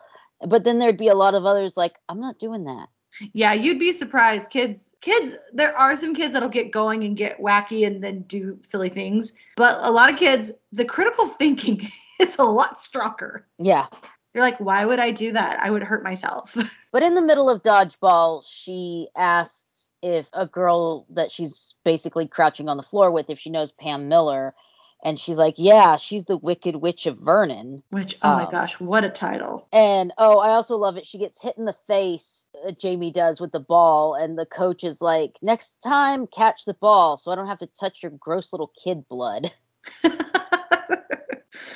But then there'd be a lot of others like, I'm not doing that. Yeah, you'd be surprised. Kids kids there are some kids that'll get going and get wacky and then do silly things. But a lot of kids, the critical thinking is a lot stronger. Yeah. They're like, why would I do that? I would hurt myself. But in the middle of dodgeball, she asks if a girl that she's basically crouching on the floor with, if she knows Pam Miller. And she's like, Yeah, she's the Wicked Witch of Vernon. Which, oh my Um, gosh, what a title. And oh, I also love it. She gets hit in the face, uh, Jamie does with the ball. And the coach is like, Next time, catch the ball so I don't have to touch your gross little kid blood.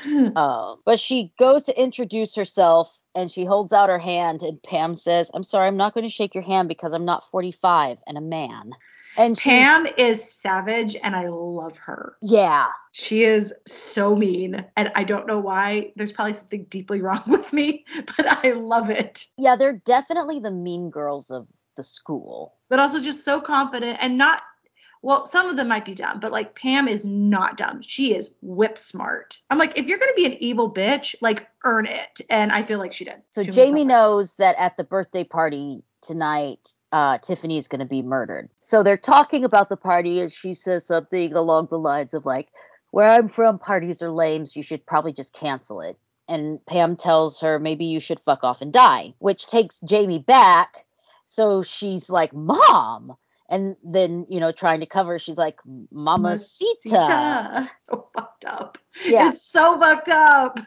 Um, but she goes to introduce herself and she holds out her hand. And Pam says, I'm sorry, I'm not going to shake your hand because I'm not 45 and a man. And Pam is savage and I love her. yeah. She is so mean, and I don't know why. There's probably something deeply wrong with me, but I love it. Yeah, they're definitely the mean girls of the school. But also just so confident and not. Well, some of them might be dumb, but like Pam is not dumb. She is whip smart. I'm like, if you're gonna be an evil bitch, like earn it. And I feel like she did. So To Jamie knows that at the birthday party tonight, uh, Tiffany is going to be murdered. So they're talking about the party, and she says something along the lines of like, "Where I'm from, parties are lame, so you should probably just cancel it." And Pam tells her maybe you should fuck off and die, which takes Jamie back. So she's like, "Mom." And then, you know, trying to cover, she's like, Mamacita. Sita. So fucked up. Yeah. It's so fucked up.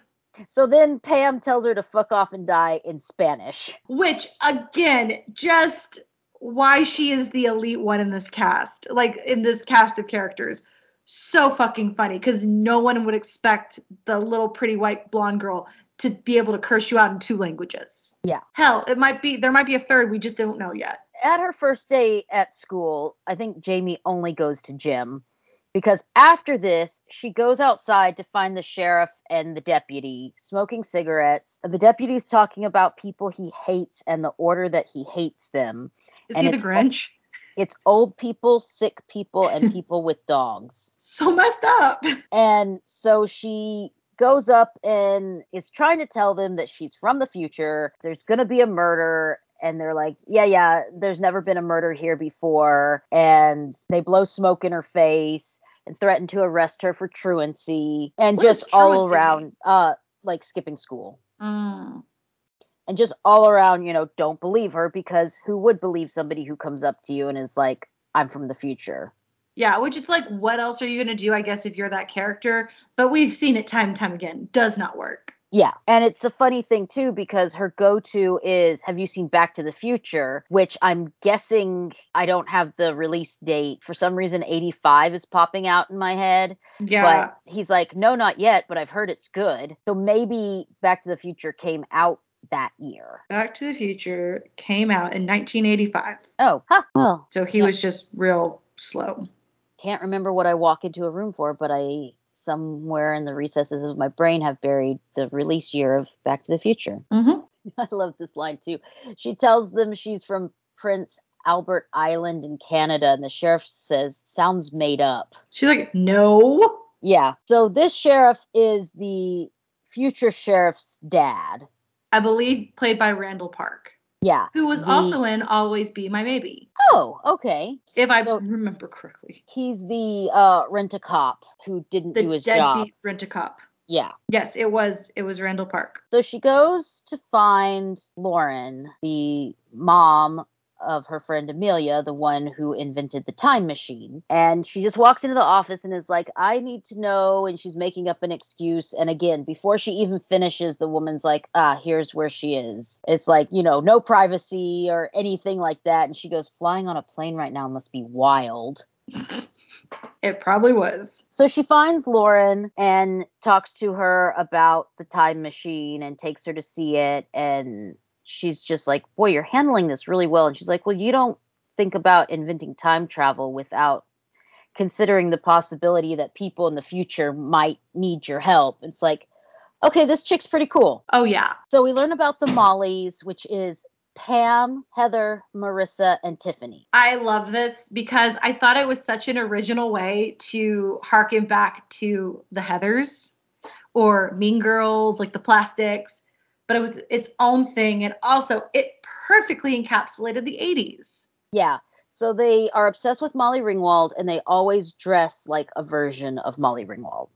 So then Pam tells her to fuck off and die in Spanish. Which again, just why she is the elite one in this cast, like in this cast of characters. So fucking funny because no one would expect the little pretty white blonde girl to be able to curse you out in two languages. Yeah. Hell, it might be there might be a third we just don't know yet. At her first day at school, I think Jamie only goes to gym because after this, she goes outside to find the sheriff and the deputy smoking cigarettes. The deputy's talking about people he hates and the order that he hates them. Is And he the Grinch? It's old people, sick people, and people with dogs. So messed up. And so she goes up and is trying to tell them that she's from the future. There's going to be a murder. And they're like, yeah, yeah, there's never been a murder here before. And they blow smoke in her face and threaten to arrest her for truancy and What just all around, uh, like skipping school. Mm. And just all around, you know, don't believe her because who would believe somebody who comes up to you and is like, I'm from the future? Yeah, which it's like, what else are you gonna do? I guess if you're that character, but we've seen it time and time again. Does not work. Yeah. And it's a funny thing too because her go-to is have you seen Back to the Future, which I'm guessing I don't have the release date. For some reason 85 is popping out in my head. Yeah. But he's like, "No, not yet, but I've heard it's good." So maybe Back to the Future came out that year. Back to the Future came out in 1985. Oh, huh. Well, So he Yeah. was just real slow. can't remember what I walk into a room for, but I somewhere in the recesses of my brain have buried the release year of Back to the Future. Mm-hmm. I love this line too. She tells them she's from Prince Albert Island in Canada, and the sheriff says, Sounds made up. She's like, no. Yeah. So this sheriff is the future sheriff's dad. I believe played by Randall Park, Yeah. who was The- also in Always Be My Baby, Oh, okay. if I So- remember correctly. He's the uh, rent a cop who didn't The do his job. rent a cop. Yeah. Yes, it was. It was Randall Park. So she goes to find Lauren, the mom of her friend Amelia, the one who invented the time machine. And she just walks into the office and is like, I need to know. And she's making up an excuse. And again, before she even finishes, the woman's like, ah, here's where she is. It's like, you know, no privacy or anything like that. And she goes, flying on a plane right now must be wild. It probably was. So she finds Lauren and talks to her about the time machine and takes her to see it. And she's just like, Boy, you're handling this really well. And she's like, Well, you don't think about inventing time travel without considering the possibility that people in the future might need your help. It's like, okay, this chick's pretty cool. Oh, yeah. So we learn about the Mollies, which is Pam, Heather, Marissa, and Tiffany. I love this because I thought it was such an original way to harken back to the Heathers or Mean Girls, like the plastics, but it was its own thing. And also, it perfectly encapsulated the 80s. Yeah. So they are obsessed with Molly Ringwald and they always dress like a version of Molly Ringwald.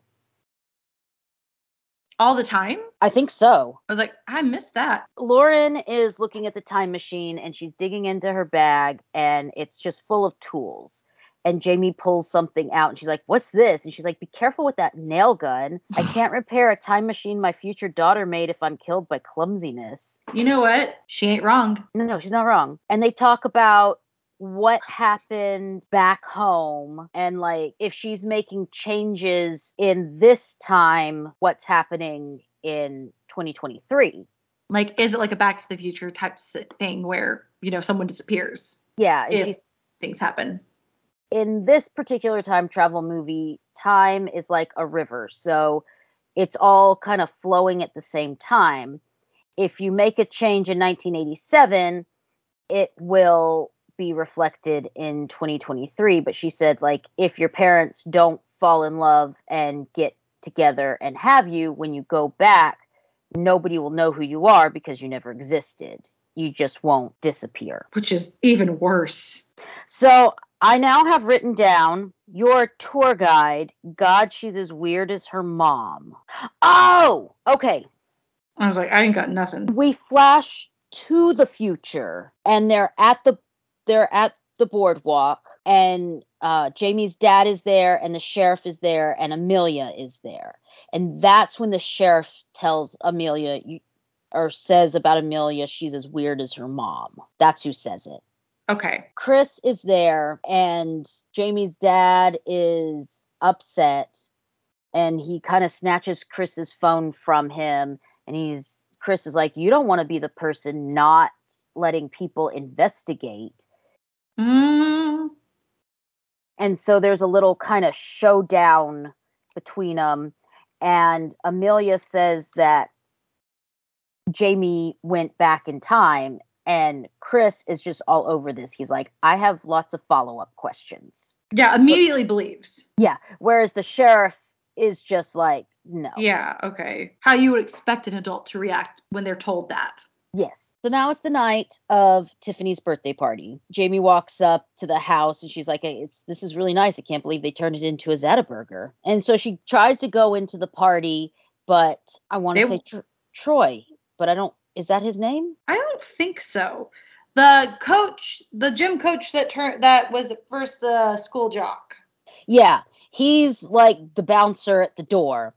All the time? I think so. I was like, I missed that. Lauren is looking at the time machine and she's digging into her bag and it's just full of tools. And Jamie pulls something out and she's like, What's this? And she's like, Be careful with that nail gun. I can't repair a time machine my future daughter made if I'm killed by clumsiness. You know what? She ain't wrong. No, no, she's not wrong. And they talk about what happened back home and like if she's making changes in this time, what's happening in 2023. Like, is it like a Back to the Future type thing where, you know, someone disappears? Yeah. If she's, things happen. In this particular time travel movie, time is like a river. So it's all kind of flowing at the same time. If you make a change in 1987, it will be reflected in 2023 but she said like if your parents don't fall in love and get together and have you when you go back nobody will know who you are because you never existed you just won't disappear which is even worse so i now have written down your tour guide god she's as weird as her mom oh okay i was like i ain't got nothing we flash to the future and they're at the they're at the boardwalk and uh, Jamie's dad is there and the sheriff is there and Amelia is there. And that's when the sheriff tells Amelia or says about Amelia she's as weird as her mom. That's who says it. Okay. Chris is there and Jamie's dad is upset and he kind of snatches Chris's phone from him and he's Chris is like you don't want to be the person not letting people investigate Mm. And so there's a little kind of showdown between them. And Amelia says that Jamie went back in time. And Chris is just all over this. He's like, I have lots of follow up questions. Yeah, immediately but, believes. Yeah. Whereas the sheriff is just like, no. Yeah, okay. How you would expect an adult to react when they're told that. Yes. So now it's the night of Tiffany's birthday party. Jamie walks up to the house and she's like, hey, "It's this is really nice. I can't believe they turned it into a Zeta burger." And so she tries to go into the party, but I want to say Tr- Troy, but I don't. Is that his name? I don't think so. The coach, the gym coach that turned that was first the school jock. Yeah, he's like the bouncer at the door,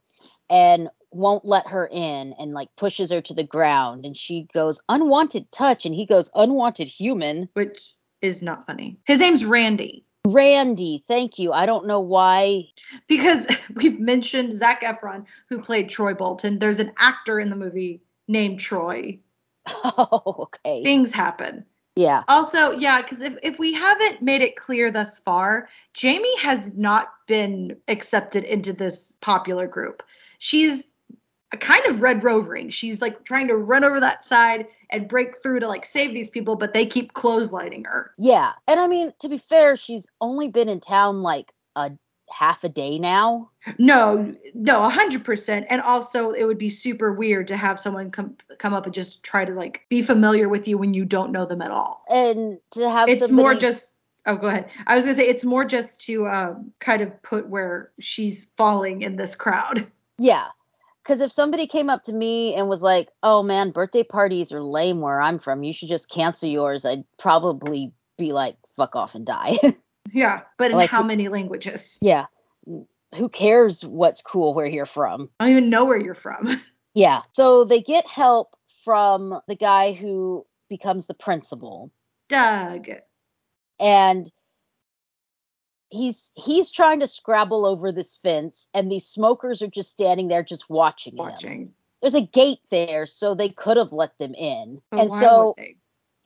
and won't let her in and like pushes her to the ground and she goes unwanted touch and he goes unwanted human which is not funny his name's randy randy thank you i don't know why because we've mentioned zac efron who played troy bolton there's an actor in the movie named troy oh okay things happen yeah also yeah because if, if we haven't made it clear thus far jamie has not been accepted into this popular group she's a kind of red rovering. She's like trying to run over that side and break through to like save these people, but they keep clotheslining her. Yeah. And I mean, to be fair, she's only been in town like a half a day now. No, no, a hundred percent. And also it would be super weird to have someone come come up and just try to like be familiar with you when you don't know them at all. And to have it's somebody- more just Oh, go ahead. I was gonna say it's more just to um, kind of put where she's falling in this crowd. Yeah, Because if somebody came up to me and was like, "Oh man, birthday parties are lame where I'm from. You should just cancel yours," I'd probably be like, "Fuck off and die." Yeah, but in Like- how many languages? yeah. Who cares what's cool where you're from? I don't even know where you're from. Yeah. So they get help from the guy who becomes the principal. Doug. and he's he's trying to scrabble over this fence and these smokers are just standing there just watching him. Watching. There's a gate there so they could have let them in. But and so?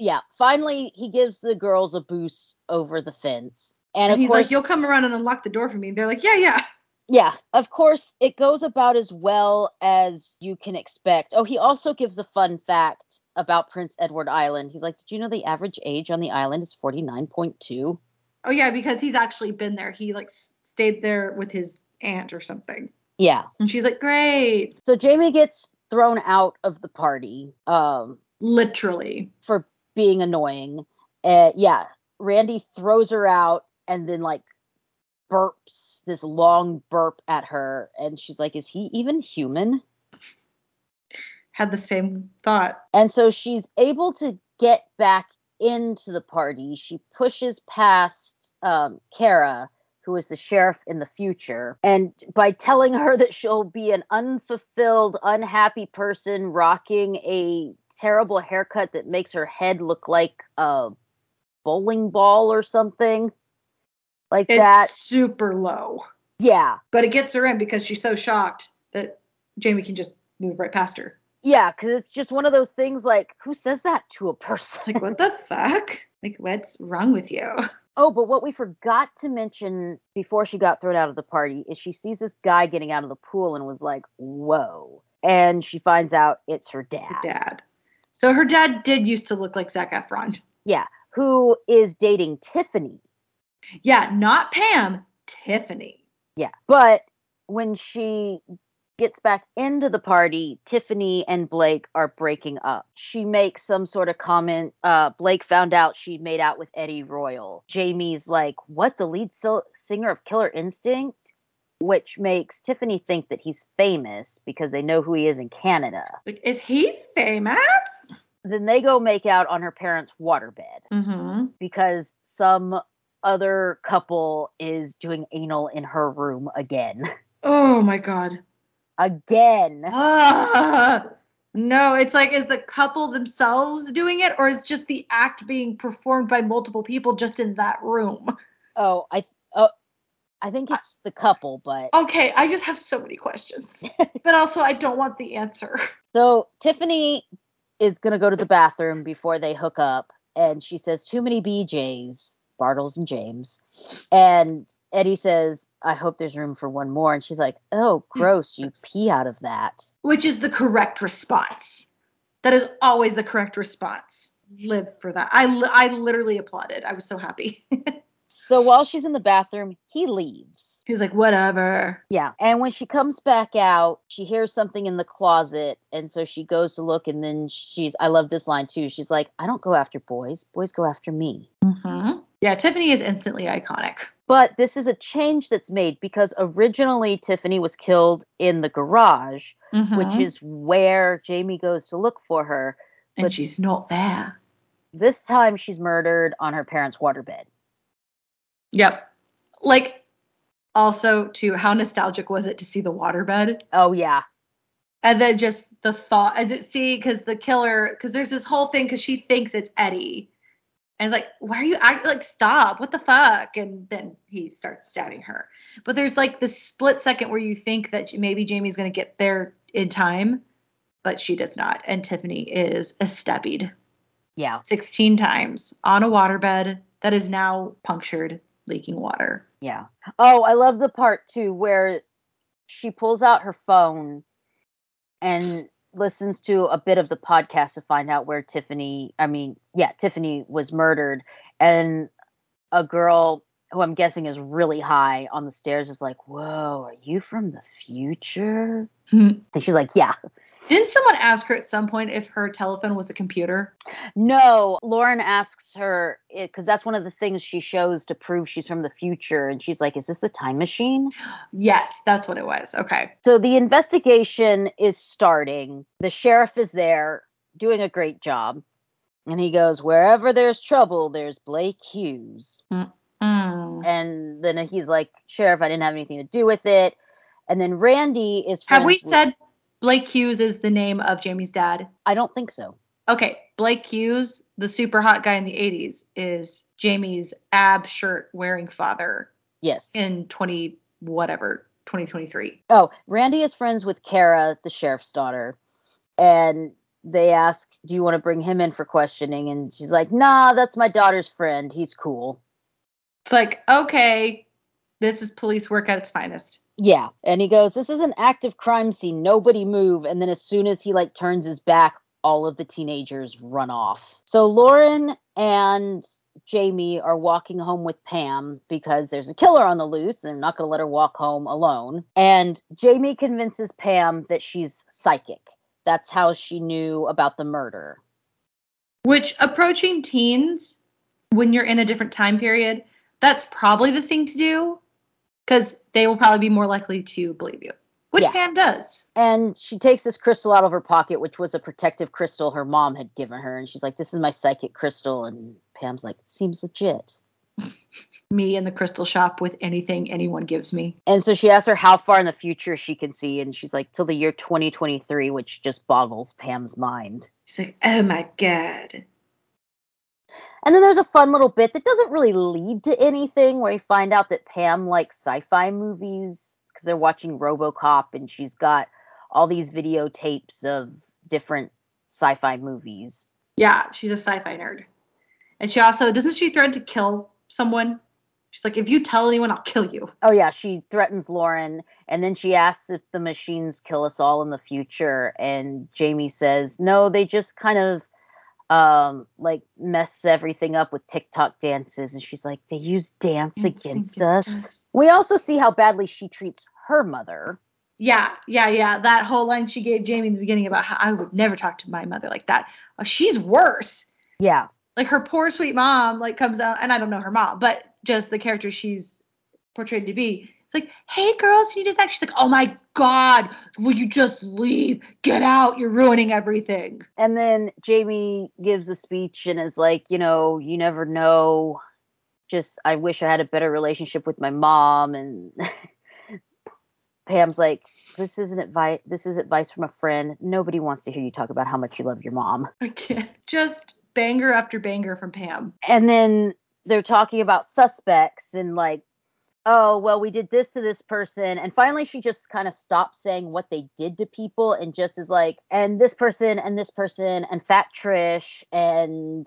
Yeah, finally he gives the girls a boost over the fence. And, And he's course like, "You'll come around and unlock the door for me." They're like, "Yeah, yeah." yeah, of course it goes about as well as you can expect. Oh, he also gives a fun fact about Prince Edward Island. He's like, "Did you know the average age on the island is 49.2?" Oh yeah, because he's actually been there. He like stayed there with his aunt or something. Yeah. And she's like, "Great." So Jamie gets thrown out of the party um, Literally. for being annoying. Uh, yeah, Randy throws her out and then like burps this long burp at her, and she's like, "Is he even human?" Had the same thought. And so she's able to get back into the party. She pushes past um, Kara, who is the sheriff in the future, and by telling her that she'll be an unfulfilled, unhappy person rocking a terrible haircut that makes her head look like a bowling ball or something like It's that. super low. Yeah. But it gets her in because she's so shocked that Jamie can just move right past her. Yeah, because it's just one of those things like, who says that to a person? Like, what the fuck? Like, what's wrong with you? Oh, but what we forgot to mention before she got thrown out of the party is she sees this guy getting out of the pool and was like, whoa. And she finds out it's her dad, Her dad. So her dad did used to look like Zac Efron. Yeah, who is dating Tiffany. Yeah, not Pam, Tiffany. Yeah. But when she gets back into the party, Tiffany and Blake are breaking up. She makes some sort of comment. Uh, Blake found out she made out with Eddie Royal. Jamie's like, What? The lead sil- singer of Killer Instinct? Which makes Tiffany think that he's famous because they know who he is in Canada. Is he famous? Then they go make out on her parents' waterbed Mm-hmm. because some other couple is doing anal in her room again. Oh my god. again. Ah, no, it's like is the couple themselves doing it, or is just the act being performed by multiple people just in that room? Oh, I I think it's the couple, but Okay, I just have so many questions, but also I don't want the answer. so Tiffany is gonna go to the bathroom before they hook up, and she says too many BJ's, Bartles and Jaymes, and Eddie says, "I hope there's room for one more," and she's like, "Oh, hmm. gross! You pee out of that." Which is the correct response. That is always the correct response. Live for that. I I literally applauded. I was so happy. So while she's in the bathroom, he leaves. he was like, whatever. Yeah. And when she comes back out, she hears something in the closet. And so she goes to look. And then she's, I love this line too. She's like, I don't go after boys, boys go after me. Mm-hmm. Yeah, Tiffany is instantly iconic. But this is a change that's made because originally Tiffany was killed in the garage, which Mhm. is where Jamie goes to look for her. and but- she's not there. This time she's murdered on her parents' waterbed. Yep. Like, also, too, how nostalgic was it to see the waterbed? Oh, yeah. And then just the thought, I did see, because the killer, because there's this whole thing, because she thinks it's Eddie. And it's like, why are you act like, stop? What the fuck? And then he starts stabbing her. But there's like this split second where you think that maybe Jamie's going to get there in time, but she does not. And Tiffany is stabbied Yeah. 16 times on a waterbed that is now punctured, leaking water. Yeah. Oh, I love the part too where she pulls out her phone and listens to a bit of the podcast to find out where Tiffany, I mean, yeah, Tiffany was murdered. And a girl who I'm guessing is really high on the stairs is like, Whoa, are you from the future? Hmm. And she's like, Yeah. Didn't someone ask her at some point if her telephone was a computer? No, Lauren asks her because that's one of the things she shows to prove she's from the future. And she's like, Is this the time machine? Yes, that's what it was. Okay. So the investigation is starting. The sheriff is there doing a great job. And he goes, Wherever there's trouble, there's Blake Hughes. Mm. And then he's like, Sheriff, I didn't have anything to do with it. And then Randy is. Have we with- said Blake Hughes is the name of Jamie's dad? I don't think so. Okay, Blake Hughes, the super hot guy in the 80s, is Jamie's ab shirt wearing father Yes. in 20 whatever, 2023. Oh, Randy is friends with Kara, the sheriff's daughter, and they ask, "Do you want to bring him in for questioning?" And she's like, "Nah, that's my daughter's friend. He's cool." It's like, okay, this is police work at its finest. Yeah, and he goes, "This is an active crime scene. Nobody move." And then as soon as he like turns his back, all of the teenagers run off. So Lauren and Jamie are walking home with Pam because there's a killer on the loose and they're not going to let her walk home alone. And Jamie convinces Pam that she's psychic. That's how she knew about the murder. Which approaching teens, when you're in a different time period, that's probably the thing to do because they will probably be more likely to believe you, which Yeah. Pam does. And she takes this crystal out of her pocket, which was a protective crystal her mom had given her. And she's like, This is my psychic crystal. And Pam's like, Seems legit. Me in the crystal shop with anything anyone gives me. And so she asks her how far in the future she can see, and she's like, till the year 2023, which just boggles Pam's mind. She's like, oh my god. And then there's a fun little bit that doesn't really lead to anything where you find out that Pam likes sci fi movies because they're watching Robocop and she's got all these videotapes of different sci fi movies. Yeah, she's a sci-fi nerd. And she also doesn't she threaten to kill someone? She's like, if you tell anyone, I'll kill you. Oh, yeah, she threatens Lauren and then she asks if the machines kill us all in the future. And Jamie says, no, they just kind of um like mess everything up with TikTok dances and she's like they use dance Dance against against us. us. We also see how badly she treats her mother. Yeah, yeah, yeah. That whole line she gave Jamie in the beginning about how I would never talk to my mother like that. Uh, she's worse. Yeah. Like her poor sweet mom like comes out and I don't know her mom, but just the character she's portrayed to be. It's like, hey girls, you need a to She's like, oh my god, will you just leave? Get out, you're ruining everything. And then Jamie gives a speech and is like, you know, you never know. Just I wish I had a better relationship with my mom and Pam's like this isn't advice this is advice from a friend. Nobody wants to hear you talk about how much you love your mom. I can't. Just banger after banger from Pam. and then they're talking about suspects and like oh well we did this to this person and finally she just kind of stops saying what they did to people and just is like and this person and this person and fat trish and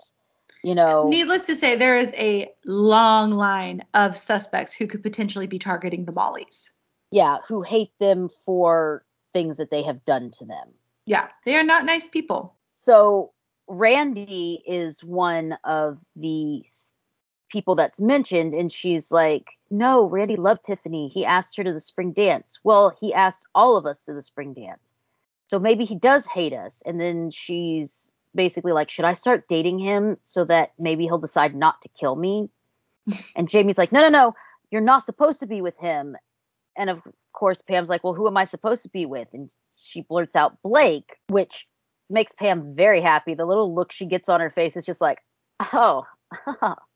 you know Needless to say, there is a long line of suspects who could potentially be targeting the Mollies. yeah who hate them for things that they have done to them Yeah, they are not nice people. so randy is one of the people that's mentioned and she's like no randy loved tiffany. He asked her to the spring dance. Well he asked all of us to the spring dance. So maybe he does hate us and then she's basically like should i start dating him so that maybe he'll decide not to kill me? And jamie's like no no no. You're not supposed to be with him. And of course pam's like well who am i supposed to be with? And she blurts out blake which makes pam very happy. The little look she gets on her face is just like oh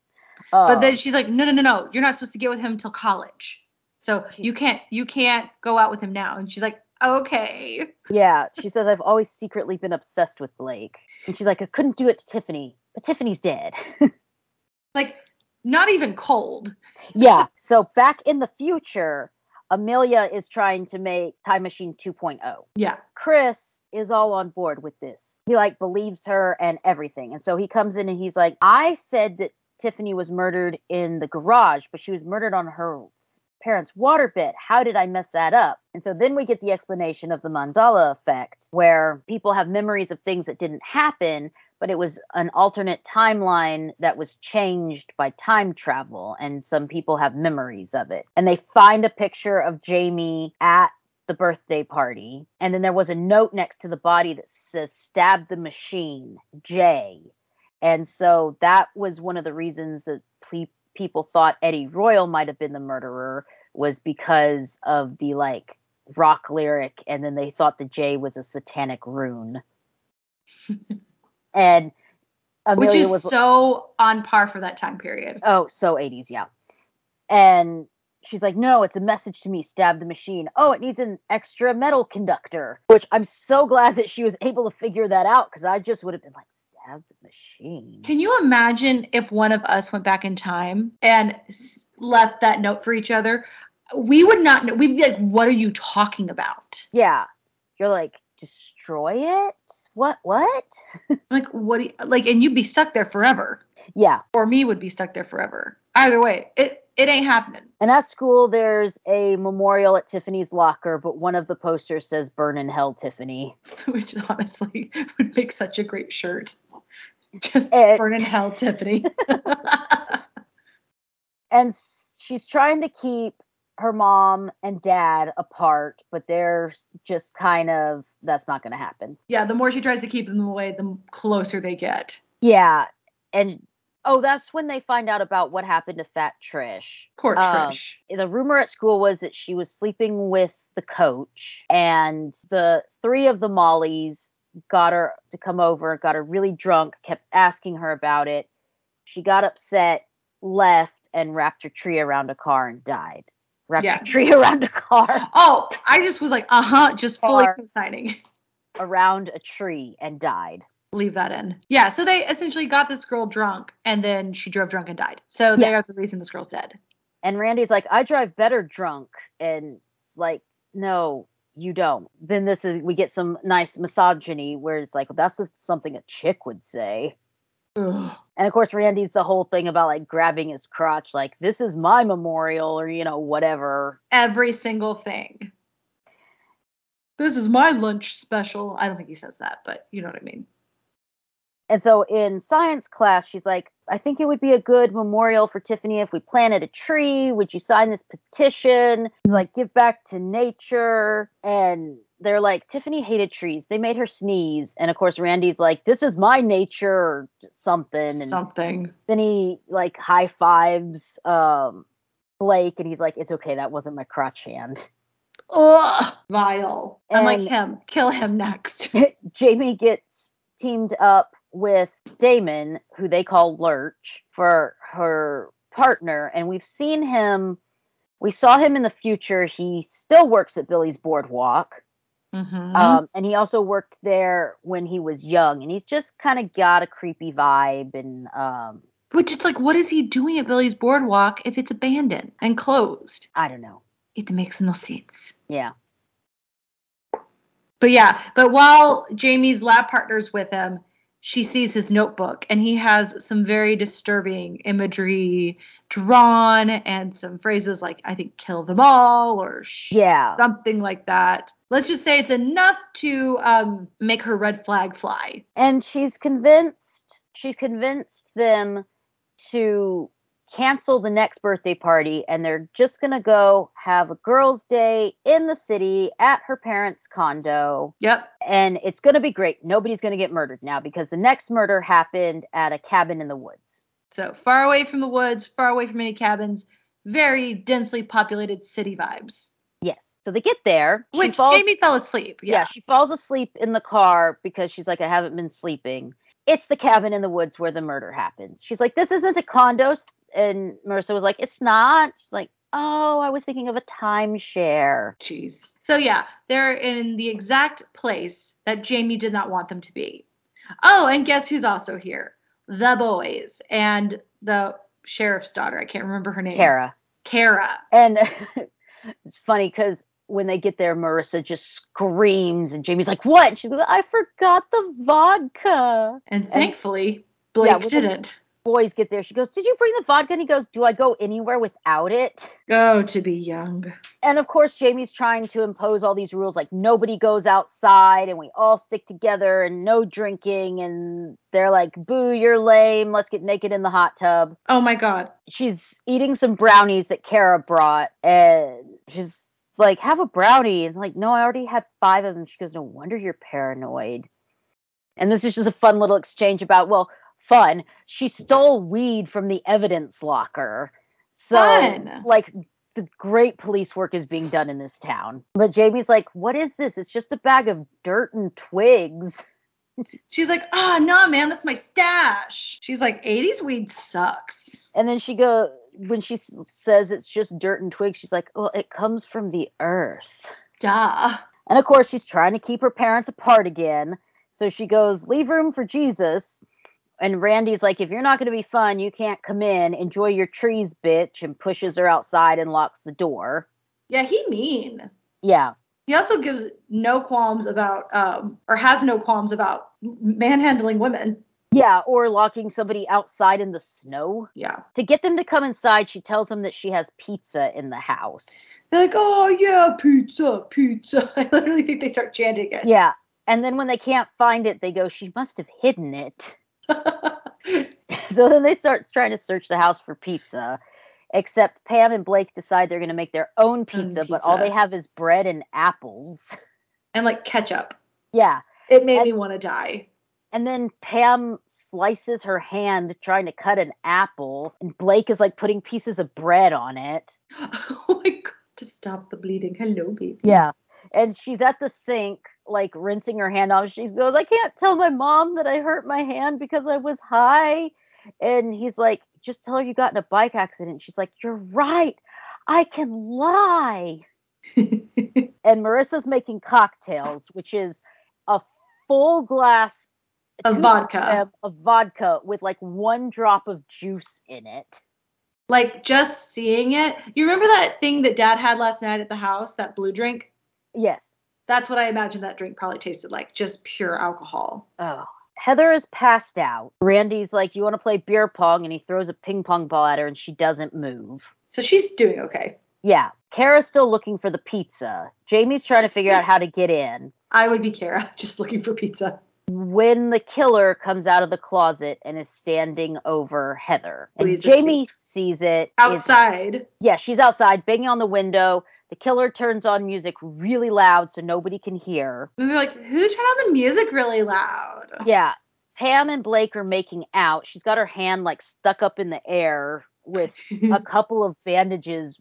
But then Oh. she's like, no, no, no, no, you're not supposed to get with him until college. So you can't, you can't go out with him now. And she's like, okay. Yeah, she says I've always secretly been obsessed with Blake. And she's like, I couldn't do it to Tiffany, but Tiffany's dead. Like, not even cold. yeah, so back in the future, Amelia is trying to make Time Machine 2.0. Yeah. Chris is all on board with this. He like believes her and everything. And so he comes in and he's like, I said that Tiffany was murdered in the garage, but she was murdered on her parents' waterbed. How did I mess that up? And so then we get the explanation of the Mandela effect, where people have memories of things that didn't happen, but it was an alternate timeline that was changed by time travel. And some people have memories of it. And they find a picture of Jamie at the birthday party. And then there was a note next to the body that says, Stab the machine, J. And so that was one of the reasons that ple- people thought Eddie Royal might have been the murderer, was because of the like rock lyric. And then they thought the J was a satanic rune. and Amelia Which is was so on par for that time period. Oh, so 80s, yeah. And she's like, no, it's a message to me, stab the machine. Oh, it needs an extra metal conductor, which I'm so glad that she was able to figure that out because I just would have been like, stab the machine. Can you imagine if one of us went back in time and s- left that note for each other? We would not know. We'd be like, what are you talking about? Yeah. You're like, destroy it? What? What? Like, what? Do you, like, and you'd be stuck there forever. Yeah. Or me would be stuck there forever. Either way, it, it ain't happening. And at school, there's a memorial at Tiffany's locker, but one of the posters says, burn in hell, Tiffany. Which honestly would make such a great shirt. Just It- burn in hell, Tiffany. and she's trying to keep her mom and dad apart, but they're just kind of that's not going to happen. yeah, the more she tries to keep them away, the closer they get. Yeah, and oh, that's when they find out about what happened to Fat Trish. Poor Um, Trish. The rumor at school was that she was sleeping with the coach, and the three of the Mollies got her to come over, got her really drunk, kept asking her about it. She got upset, left, and wrapped her tree around a car and died. Wrapped Yeah. her tree around a car, Oh, I just was like, uh huh, just fully Or- signing. around a tree, and died. Leave that in. Yeah, so they essentially got this girl drunk and then she drove drunk and died. So they are the reason this girl's dead. And Randy's like, I drive better drunk. And it's like, no, you don't. Then this is, we get some nice misogyny where it's like, that's something a chick would say. Ugh. And of course, Randy's the whole thing about like grabbing his crotch, like, this is my memorial or, you know, whatever. Every single thing. This is my lunch special. I don't think he says that, but you know what I mean. And so in science class, she's like, I think it would be a good memorial for Tiffany if we planted a tree. Would you sign this petition? Like, give back to nature. And they're like, Tiffany hated trees. They made her sneeze. And of course, Randy's like, this is my nature or something. And Something. then he like high fives um, Blake and he's like, it's okay. That wasn't my crotch hand. Ugh. Vile. And- him. Kill him next. Jamie gets teamed up with Damon, who they call Lurch, for her partner. And we've seen him, we saw him in the future. He still works at Billy's Boardwalk. Mhm. Um, and he also worked there when he was young. And he's just kind of got a creepy vibe. And um, Which it's like, what is he doing at Billy's Boardwalk if it's abandoned and closed? I don't know. It makes no sense. Yeah. But yeah, but while Jamie's lab partner's with him, she sees his notebook and he has some very disturbing imagery drawn and some phrases like, I think, kill them all or sh- Yeah. something like that. Let's just say it's enough to um, make her red flag fly. and she's convinced she's convinced them to cancel the next birthday party and they're just going to go have a girls day in the city at her parents condo Yep. and it's going to be great nobody's going to get murdered now because the next murder happened at a cabin in the woods So far away from the woods, far away from any cabins, very densely populated city vibes. yes so they get there Which falls- Jamie fell asleep. yeah Yeah. she falls asleep in the car because she's like i haven't been sleeping it's the cabin in the woods where the murder happens she's like this isn't a condo and marissa was like it's not she's like oh i was thinking of a timeshare Jeez. So yeah, they're in the exact place that Jamie did not want them to be. Oh, and guess who's also here? The boys and the sheriff's daughter. I can't remember her name. kara Kara. and it's funny because when they get there marissa just screams and jamie's like what she's like i forgot the vodka And thankfully, Blake Yeah, didn't. Boys get there she goes did you bring the vodka and he goes do i go anywhere without it Oh, to be young. and of course jamie's trying to impose all these rules like nobody goes outside and we all stick together and no drinking and they're like boo you're lame let's get naked in the hot tub Oh my god. she's eating some brownies that kara brought and she's like, have a brownie. And like, no, I already had five of them. She goes, no wonder you're paranoid. And this is just a fun little exchange about, well, fun. She stole weed from the evidence locker. So, Fun. like, the great police work is being done in this town. But Jamie's like, what is this? It's just a bag of dirt and twigs. She's like, ah, no, man, that's my stash. She's like, 80s weed sucks. And then she go when she says it's just dirt and twigs, she's like, "Well, it comes from the earth." Duh. And of course, she's trying to keep her parents apart again. So she goes, "Leave room for Jesus." And Randy's like, "If you're not going to be fun, you can't come in. Enjoy your trees, bitch." And pushes her outside and locks the door. Yeah, he mean. Yeah. He also gives no qualms about, um, or has no qualms about manhandling women. Yeah, or locking somebody outside in the snow. Yeah. To get them to come inside, she tells them that she has pizza in the house. They're like, oh, yeah, pizza, pizza. I literally think they start chanting it. Yeah. And then when they can't find it, they go, She must have hidden it. so then they start trying to search the house for pizza. Except Pam and Blake decide they're going to make their own pizza, but all they have is bread and apples. and like ketchup. yeah. It made And- me want to die. And then Pam slices her hand trying to cut an apple, and Blake is like putting pieces of bread on it. oh my god, to stop the bleeding. Hello, baby. Yeah. And she's at the sink, like rinsing her hand off. She goes, I can't tell my mom that I hurt my hand because I was high. And he's like, just tell her you got in a bike accident. She's like, You're right. I can lie. And Marissa's making cocktails, which is a full glass Of vodka. of- vodka with like one drop of juice in it. like just seeing it. You remember that thing that dad had last night at the house, that blue drink? Yes. That's what I imagine that drink probably tasted like, just pure alcohol. Oh. Heather is passed out. Randy's like, You want to play beer pong? And he throws a ping pong ball at her and she doesn't move. So she's doing okay. Yeah. Kara's still looking for the pizza. Jamie's trying to figure out how to get in. I would be Kara, just looking for pizza. When the killer comes out of the closet and is standing over Heather. And is Jamie sees it Outside. yeah, she's outside banging on the window. The killer turns on music really loud so nobody can hear. And they're like, who turned on the music really loud? Yeah. Pam and Blake are making out. She's got her hand like stuck up in the air with a couple of bandages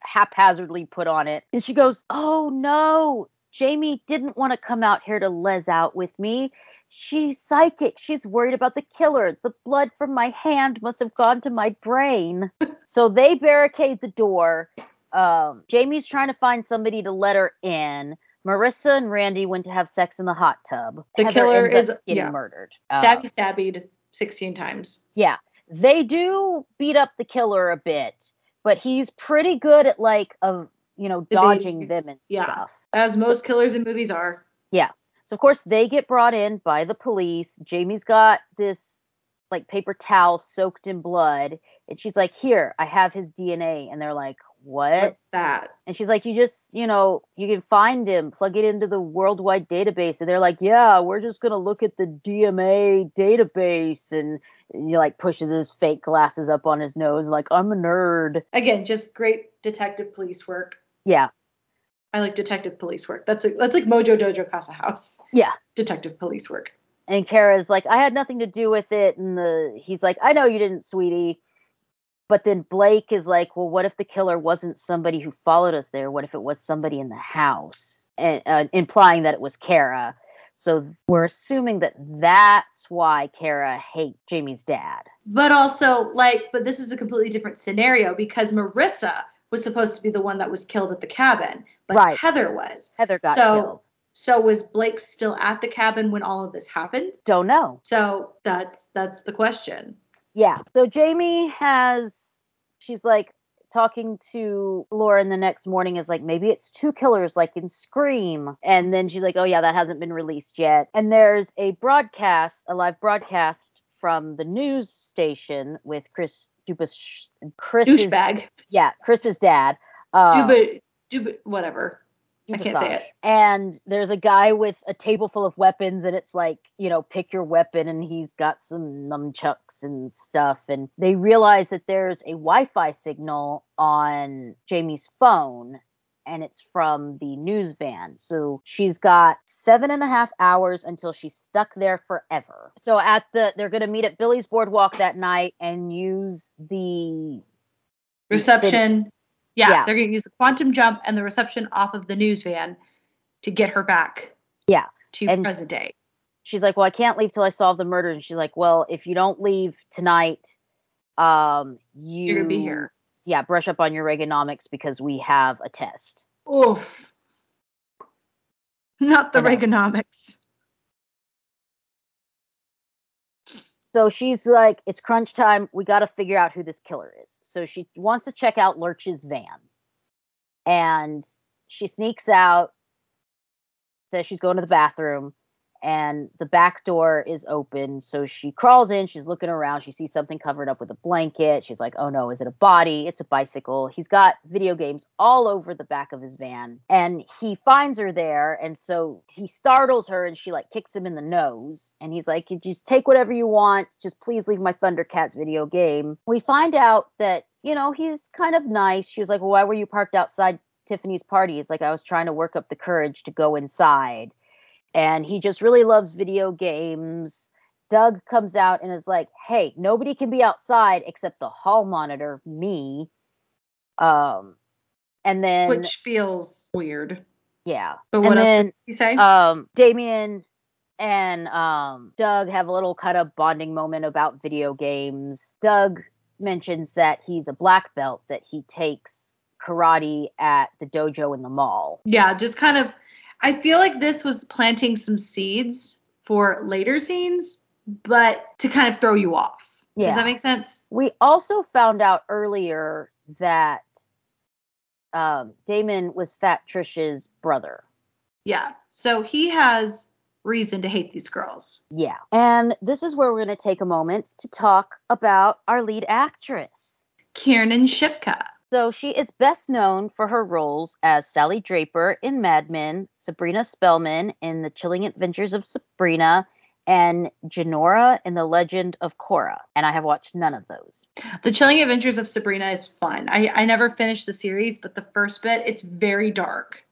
haphazardly put on it. And she goes, Oh no, Jamie didn't want to come out here to les out with me. She's psychic. She's worried about the killer. The blood from my hand must have gone to my brain. so they barricade the door. Um, Jamie's trying to find somebody to let her in. Marissa and Randy went to have sex in the hot tub. The Heather killer is- getting yeah. murdered. Um, Stabby stabbied 16 times. yeah, they do beat up the killer a bit, but he's pretty good at like of you know dodging Evading. them and Yeah. stuff. As most killers in movies are. Yeah. So of course they get brought in by the police. Jamie's got this like paper towel soaked in blood, and she's like, "Here, I have his DNA," and they're like, "What?" What's that? And she's like, "You just, you know, you can find him, plug it into the worldwide database." And they're like, "Yeah, we're just gonna look at the DMA database." And he like pushes his fake glasses up on his nose, like, "I'm a nerd." Again, just great detective police work. Yeah, I like detective police work. That's a, that's like Mojo Dojo Casa House. yeah. Detective police work. And Kara's like, "I had nothing to do with it." And the he's like, "I know you didn't, sweetie." But then Blake is like, "Well, what if the killer wasn't somebody who followed us there? What if it was somebody in the house?" And uh, implying that it was Kara. So we're assuming that that's why Kara hates Jamie's dad. But also, like, but this is a completely different scenario because Marissa was supposed to be the one that was killed at the cabin, but Right. Heather was. Heather got So- killed. So was Blake still at the cabin when all of this happened? Don't know. So that's that's the question. Yeah. So Jamie has, she's like talking to Lauren the next morning, is like, maybe it's two killers like in Scream. And then she's like, oh, yeah, that hasn't been released yet. And there's a broadcast, a live broadcast from the news station with Chris Dubas, Chris's, Douchebag. yeah, Chris's dad. Uh, Duba, Duba, whatever. I can't say it. And there's a guy with a table full of weapons, and it's like, you know, pick your weapon, and he's got some nunchucks and stuff. And they realize that there's a Wi Fi signal on Jamie's phone. and it's from the news van. So she's got seven and a half hours until she's stuck there forever. So at the they're gonna meet at Billy's boardwalk that night and use the Reception. Yeah, Yeah. they're going to use the quantum jump and the reception off of the news van to get her back. Yeah, To and- present day. she's like, Well, I can't leave till I solve the murder. And she's like, Well, if you don't leave tonight, um you You're going to be here. Yeah, brush up on your Reaganomics because we have a test. Oof. Not the. Reaganomics. So she's like, it's crunch time. We got to figure out who this killer is. So she wants to check out Lurch's van. And she sneaks out, says she's going to the bathroom, and the back door is open. So she crawls in. She's looking around. She sees something covered up with a blanket. She's like, oh no, is it a body? It's a bicycle. He's got video games all over the back of his van. And he finds her there. And so he startles her and she like kicks him in the nose. And he's like, just take whatever you want. Just please leave my Thundercats video game. We find out that, you know, he's kind of nice. She was like, well, why were you parked outside Tiffany's party? He's like, I was trying to work up the courage to go inside and he just really loves video games. Doug comes out and is like, "Hey, nobody can be outside except the hall monitor, me." Um, and then Which feels weird. yeah, But and what else then he say? um, Damien and um, Doug have a little kind of bonding moment about video games. Doug mentions that he's a black belt that he takes karate at the dojo in the mall. yeah, just kind of. I feel like this was planting some seeds for later scenes, but to kind of throw you off. Yeah. Does that make sense? We also found out earlier that um, Damon was Fat Trish's brother. Yeah. So he has reason to hate these girls. Yeah. And this is where we're going to take a moment to talk about our lead actress. Kiernan Shipka. So she is best known for her roles as Sally Draper in Mad Men, Sabrina Spellman in The Chilling Adventures of Sabrina, and Jinora in The Legend of Korra. And I have watched none of those. The Chilling Adventures of Sabrina is fun. I, I never finished the series, but the first bit, it's very dark.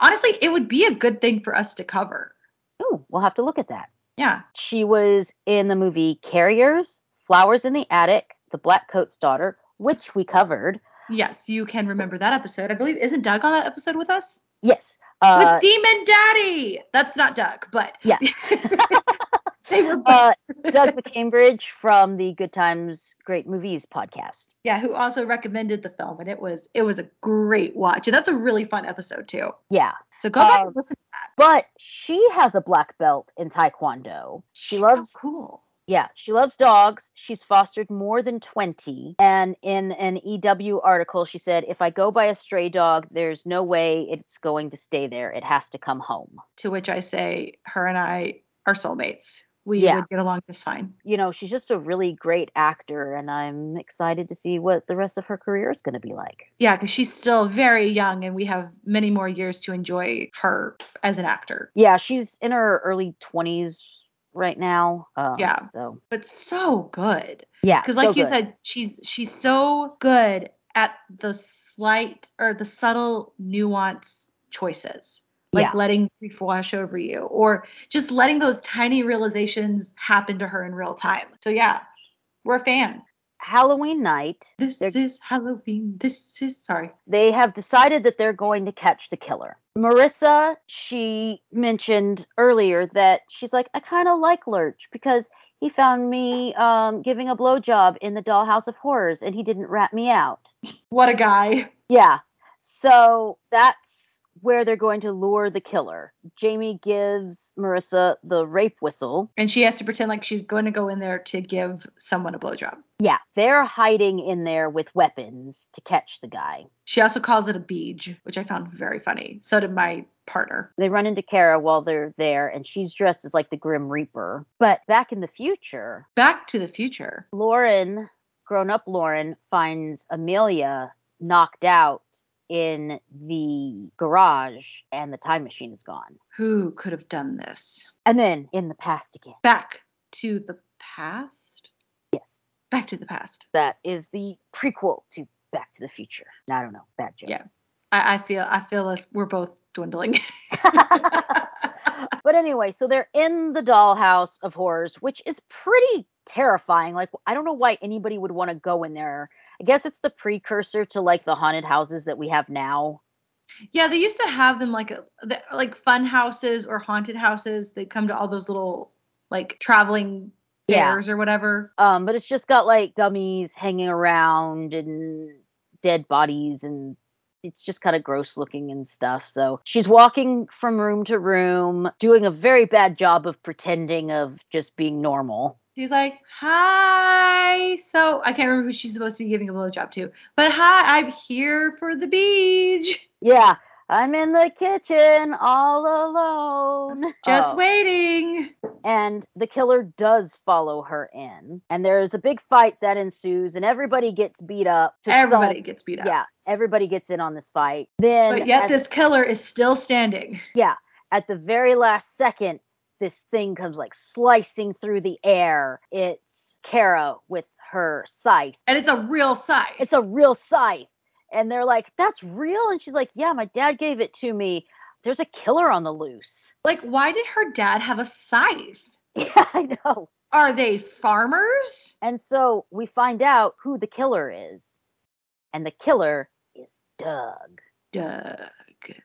Honestly, it would be a good thing for us to cover. Ooh, we'll have to look at that. Yeah. She was in the movie Carriers, Flowers in the Attic, The Black Coat's Daughter, which we covered. Yes, you can remember that episode. I believe, isn't Doug on that episode with us? Yes. Uh, with Demon Daddy! That's not Doug, but yeah. they were uh, Doug McCambridge from the Good Times Great Movies podcast. yeah, who also recommended the film, and it was it was a great watch. And that's a really fun episode too. Yeah. So go back Um, and listen to that. But she has a black belt in Taekwondo. She loves so cool. Yeah, she loves dogs. She's fostered more than 20. And in an EW article, she said, if I go by a stray dog, there's no way it's going to stay there. It has to come home. To which I say, her and I are soulmates. We Yeah. would get along just fine. You know, she's just a really great actor, and I'm excited to see what the rest of her career is going to be like. Yeah, because she's still very young, and we have many more years to enjoy her as an actor. Yeah, she's in her early 20s right now. Um, Yeah. So, But so good. yeah. because like so you good. said she's she's so good at the slight or the subtle nuance choices like Yeah. letting grief wash over you or just letting those tiny realizations happen to her in real time so yeah we're a fan Halloween night, this They're- is halloween this is sorry they have decided that they're going to catch the killer. Marissa, she mentioned earlier that she's like, I kind of like Lurch because he found me um, giving a blowjob in the Dollhouse of Horrors and he didn't rat me out. what a guy Yeah. So that's where they're going to lure the killer. Jamie gives Marissa the rape whistle. and she has to pretend like she's going to go in there to give someone a blowjob Yeah, they're hiding in there with weapons to catch the guy. she also calls it a beej which i found very funny so did my partner They run into Kara while they're there, and she's dressed as like the Grim Reaper. But back in the future, back to the future Lauren, grown up Lauren, finds Amelia knocked out in the garage, and the time machine is gone. who could have done this And then in the past again. back to the past Yes, back to the past that is the prequel to Back to the Future. I don't know, bad joke. Yeah. I, I feel I feel as we're both dwindling. but anyway, so they're in the dollhouse of horrors, which is pretty terrifying. Like, I don't know why anybody would want to go in there. I guess it's the precursor to like the haunted houses that we have now. Yeah, they used to have them like like fun houses or haunted houses. They come to all those little like traveling fairs yeah. or whatever. Um, but it's just got like dummies hanging around and dead bodies and it's just kind of gross looking and stuff. So she's walking from room to room, doing a very bad job of pretending of just being normal. She's like, "Hi." So I can't remember who she's supposed to be giving a blowjob to, but hi, I'm here for the beach. Yeah, I'm in the kitchen all alone. Just oh. waiting. And the killer does follow her in. And there's a big fight that ensues, and everybody gets beat up. everybody some, gets beat up. Yeah, everybody gets in on this fight. Then, but yet this killer is still standing. Yeah. At the very last second, this thing comes like slicing through the air. It's Kara with her scythe. And it's a real scythe. It's a real scythe and they're like, "That's real," and she's like, "Yeah, my dad gave it to me. There's a killer on the loose." Like, why did her dad have a scythe? Yeah, I know. Are they farmers? And so we find out who the killer is, and the killer is Doug. Doug.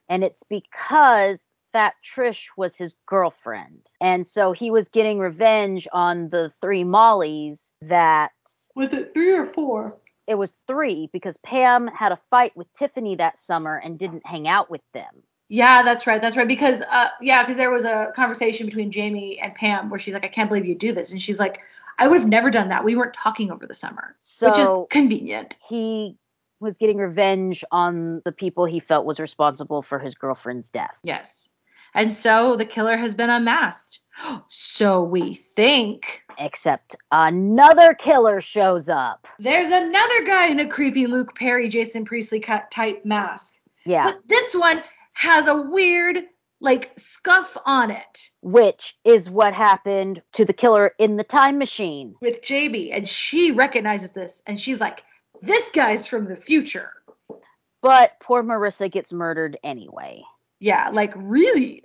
And it's because Fat Trish was his girlfriend. And so he was getting revenge on the three Mollies that. Was it three or four? it was three because Pam had a fight with Tiffany that summer and didn't hang out with them. Yeah, that's right. That's right. Because uh, yeah, because there was a conversation between Jamie and Pam where she's like, "I can't believe you do this," and she's like, "I would have never done that. We weren't talking over the summer," so which is convenient. He was getting revenge on the people he felt was responsible for his girlfriend's death. Yes, and so the killer has been unmasked. So we think. Except another killer shows up. There's another guy in a creepy Luke Perry, Jason Priestley cut type mask. Yeah. But this one has a weird, like, scuff on it. Which is what happened to the killer in the time machine. With Jamie. And she recognizes this and she's like, this guy's from the future. But poor Marissa gets murdered anyway. Yeah, like really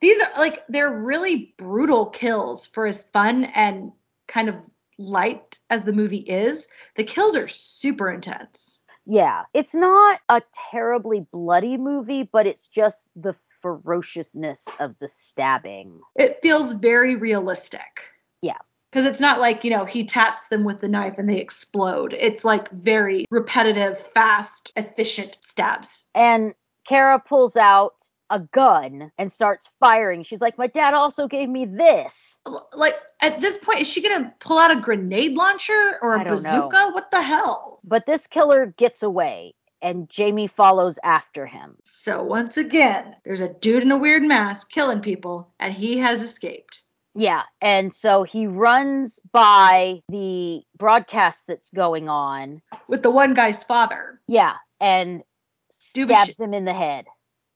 these are like they're really brutal kills for as fun and kind of light as the movie is. The kills are super intense. Yeah, it's not a terribly bloody movie, but it's just the ferociousness of the stabbing. It feels very realistic. Yeah. Because it's not like, you know, he taps them with the knife and they explode. It's like very repetitive, fast, efficient stabs. And Kara pulls out a gun and starts firing. She's like, My dad also gave me this. Like, at this point, is she going to pull out a grenade launcher or a bazooka? Know. What the hell? But this killer gets away and Jamie follows after him. So, once again, there's a dude in a weird mask killing people, and he has escaped. Yeah, and so he runs by the broadcast that's going on with the one guy's father. Yeah, and stabs him in the head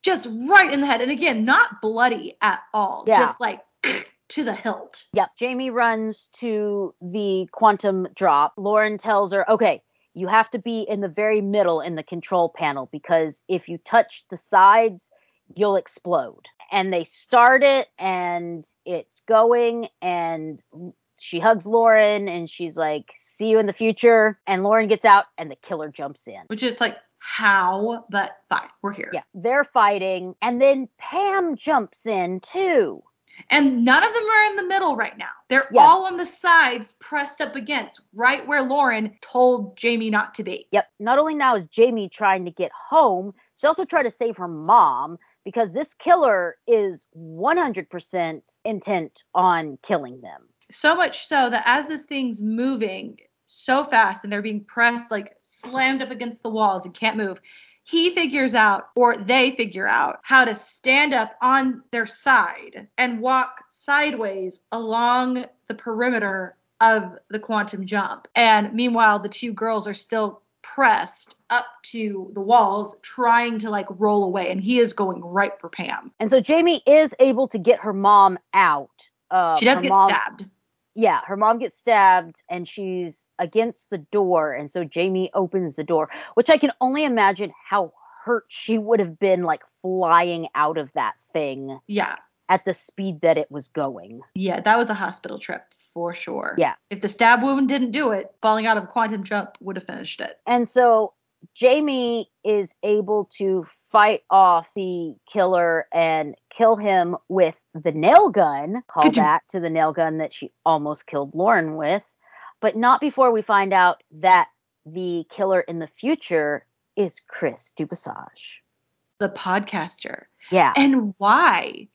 just right in the head. And again, not bloody at all. Yeah. Just like to the hilt. Yep. Jamie runs to the quantum drop. Lauren tells her, okay, you have to be in the very middle in the control panel because if you touch the sides, you'll explode. And they start it and it's going and she hugs Lauren and she's like, see you in the future. And Lauren gets out and the killer jumps in. Which is like how, but fine, we're here. Yeah, they're fighting, and then Pam jumps in too. And none of them are in the middle right now. They're yeah. all on the sides, pressed up against, right where Lauren told Jamie not to be. Yep. Not only now is Jamie trying to get home, she also tried to save her mom because this killer is 100% intent on killing them. So much so that as this thing's moving, so fast and they're being pressed like slammed up against the walls and can't move. He figures out or they figure out how to stand up on their side and walk sideways along the perimeter of the quantum jump. And meanwhile the two girls are still pressed up to the walls trying to like roll away. And he is going right for pam. And so jamie is able to get her mom out uh, she does get mom, stabbed yeah, her mom gets stabbed and she's against the door. And so Jamie opens the door, which I can only imagine how hurt she would have been like flying out of that thing Yeah. at the speed that it was going. Yeah, that was a hospital trip for sure. Yeah. If the stab wound didn't do it, falling out of a quantum jump would have finished it. And so Jamie is able to fight off the killer and kill him with the nail gun. Call Could you- back to the nail gun that she almost killed Lauren with, but not before we find out that the killer in the future is Chris Dubasage. The podcaster. Yeah. And why,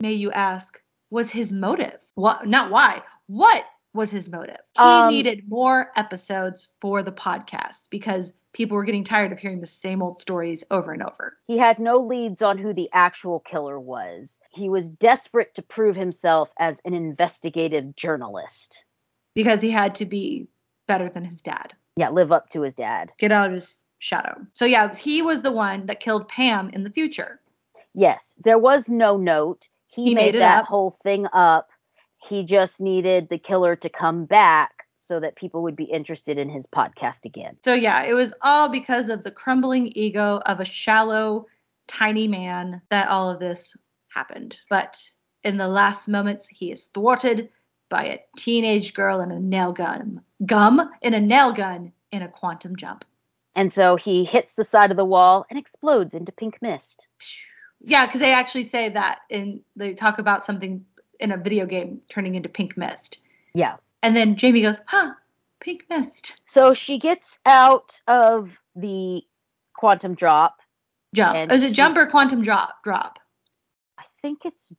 may you ask, was his motive? What not why. What was his motive? He Um, needed more episodes for the podcast because people were getting tired of hearing the same old stories over and over. He had no leads on who the actual killer was. He was desperate to prove himself as an investigative journalist. Because he had to be better than his dad. Yeah, live up to his dad. Get out of his shadow. So yeah, he was the one that killed Pam in the future. Yes, there was no note. He, He made, made that up. whole thing up. He just needed the killer to come back so that people would be interested in his podcast again. So yeah, it was all because of the crumbling ego of a shallow, tiny man that all of this happened. But in the last moments, he is thwarted by a teenage girl in a nail gun. Gum in a nail gun in a quantum jump. And so he hits the side of the wall and explodes into pink mist. Yeah, because they actually say that and they talk about something in a video game turning into pink mist. Yeah. And then Jamie goes, huh, pink mist. So she gets out of the quantum drop. Jump. Is it jump or quantum drop? Drop. I think it's,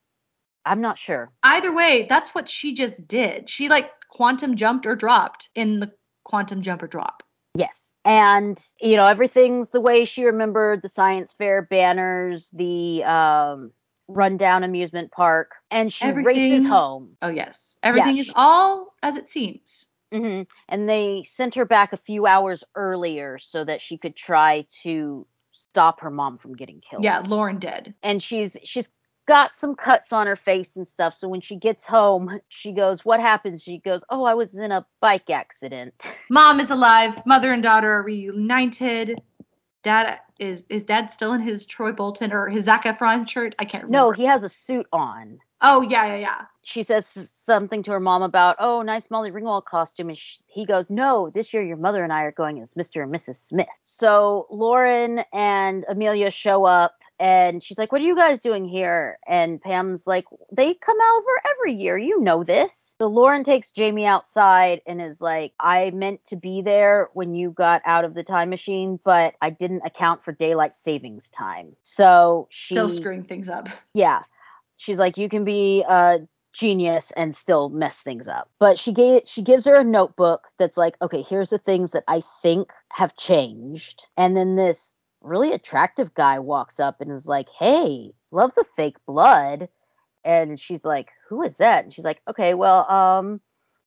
I'm not sure. either way, that's what she just did. She like quantum jumped or dropped in the quantum jump or drop. Yes. And, you know, everything's the way she remembered the science fair banners, the um, rundown amusement park, and she races home. Oh yes, everything is she- all as it seems. hmm And they sent her back a few hours earlier so that she could try to stop her mom from getting killed. Yeah, Lauren did. And she's she's got some cuts on her face and stuff. So when she gets home, she goes, "What happens?" She goes, "Oh, I was in a bike accident." Mom is alive. Mother and daughter are reunited. Dad is is dad still in his Troy Bolton or his Zac Efron shirt? I can't remember. no, he has a suit on. Oh yeah, yeah, yeah. she says something to her mom about, oh, nice Molly Ringwald costume. And sh he goes, no, this year your mother and I are going as Mr. and Mrs. Smith. So Lauren and Amelia show up and she's like, what are you guys doing here? And Pam's like, they come over every year. You know this. So Lauren takes Jamie outside and is like, I meant to be there when you got out of the time machine, but I didn't account for daylight savings time. So she Still screwing things up. yeah she's like you can be a genius and still mess things up but she gave she gives her a notebook that's like okay here's the things that i think have changed and then this really attractive guy walks up and is like hey love the fake blood and she's like who is that and she's like okay well um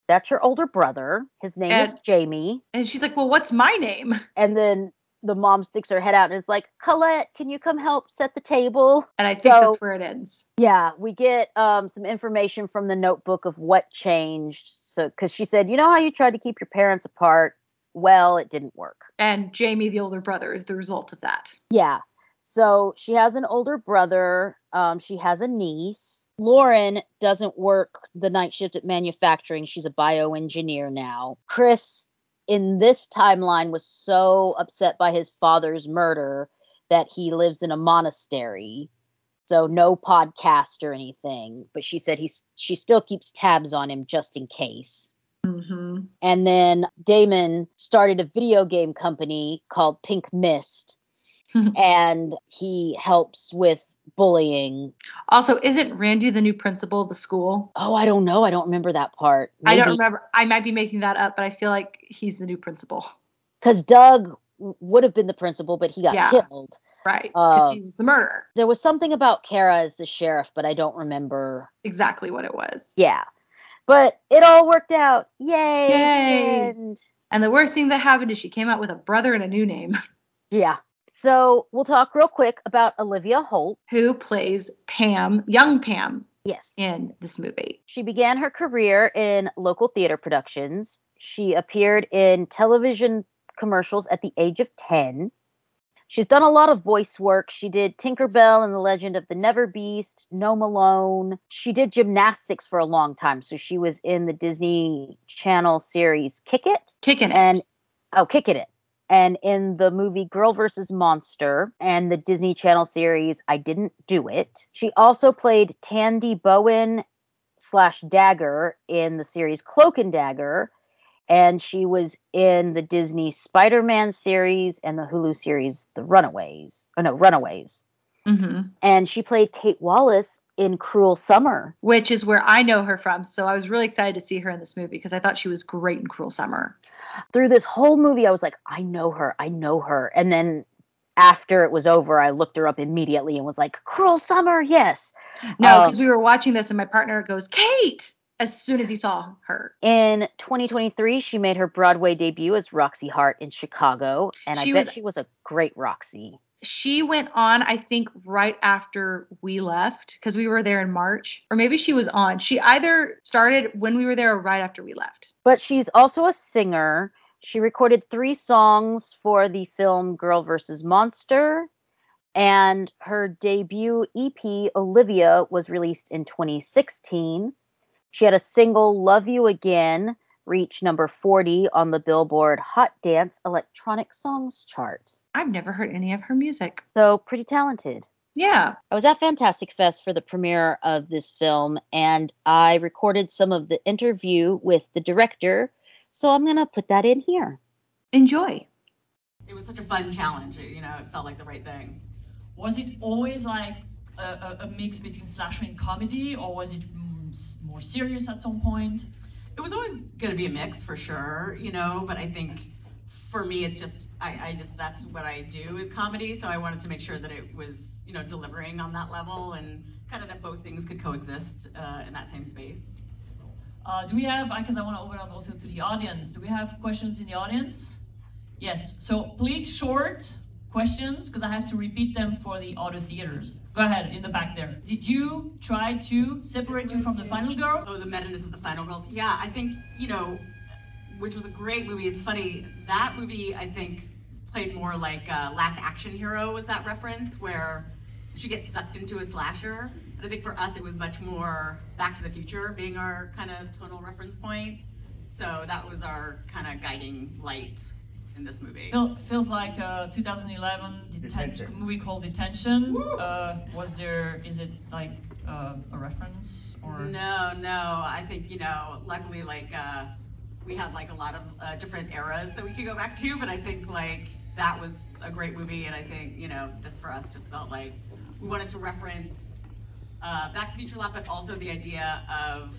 that's your older brother his name is jamie And she's like, "Well, what's my name?" and then the mom sticks her head out and is like colette can you come help set the table And I think So- that's where it ends. yeah, we get um, some information from the notebook of what changed. So, because she said, you know how you tried to keep your parents apart? Well, it didn't work. And Jamie, the older brother, is the result of that. Yeah. So she has an older brother. Um, she has a niece. Lauren doesn't work the night shift at manufacturing. She's a bioengineer now. Chris, in this timeline, was so upset by his father's murder that he lives in a monastery. So no podcast or anything. But she said he's she still keeps tabs on him just in case. Mm-hmm. And then Damon started a video game company called Pink Mist, and he helps with bullying. Also, isn't Randy the new principal of the school? Oh, I don't know. I don't remember that part. I don't remember. I might be making that up, but I feel like he's the new principal. Because Doug would have been the principal, but he got Yeah. killed. Right. Because Uh, he was the murderer. There was something about Kara as the sheriff, but I don't remember. Exactly what it was. Yeah. But it all worked out. Yay. Yay. And And the worst thing that happened is she came out with a brother and a new name yeah. So we'll talk real quick about Olivia Holt. who plays Pam, young Pam, Yes. in this movie. She began her career in local theater productions. She appeared in television commercials at the age of 10. She's done a lot of voice work. She did Tinkerbell and the Legend of the Never Beast, No Malone. She did gymnastics for a long time. So she was in the Disney Channel series Kick It. Kicking it. And oh, Kicking It. And in the movie Girl vs. Monster and the Disney Channel series I Didn't Do It. She also played Tandy Bowen slash Dagger in the series Cloak and Dagger and she was in the Disney Spider-Man series and the Hulu series The Runaways. Oh no, Runaways. hmm And she played Kate Wallace in Cruel Summer. Which is where I know her from. So I was really excited to see her in this movie because I thought she was great in Cruel Summer. Through this whole movie, I was like, I know her, I know her. And then after it was over, I looked her up immediately and was like, Cruel Summer, yes. No, Um, because we were watching this and my partner goes, Kate, as soon as he saw her. In 2023, she made her Broadway debut as Roxie Hart in Chicago, and She I bet was- she was a great Roxie. She went on, I think, right after we left because we were there in March, or maybe she was on. She either started when we were there or right after we left. But she's also a singer. She recorded three songs for the film Girl vs. Monster, and her debut EP, Olivia, was released in 2016. She had a single, Love You Again, reach number 40 on the Billboard Hot Dance Electronic Songs chart. I've never heard any of her music. So, pretty talented. Yeah. I was at Fantastic Fest for the premiere of this film, and I recorded some of the interview with the director. So I'm going to put that in here. Enjoy. it was such a fun challenge. You know, it felt like the right thing. Was it always like a, a, a mix between slasher and comedy, or was it s- more serious at some point? It was always going to be a mix for sure, you know, but I think for me, it's just, I, I just, that's what I do is comedy. So I wanted to make sure that it was, you know, delivering on that level and kind of that both things could coexist uh, in that same space. Uh, do we have, because I want to open up also to the audience, do we have questions in the audience? Yes, so please short questions, because I have to repeat them for the audio theaters. Go ahead, in the back there. Did you try to separate you from the final girl? Oh, the meta-ness of the final girls. Yeah, I think, you know, which was a great movie. It's funny, that movie, I think, played more like uh, Last Action Hero was that reference, where she gets sucked into a slasher. And I think for us, it was much more Back to the Future being our kind of tonal reference point. So that was our kind of guiding light in this movie. Feel, feels like uh, 2011 deten- Detention. movie called Detention. Uh, was there, is it like uh, a reference or? No, no. I think you know. Luckily, like uh, we had like a lot of uh, different eras that we could go back to, but I think like that was a great movie, and I think you know this for us just felt like we wanted to reference uh, Back to the Future a lot, but also the idea of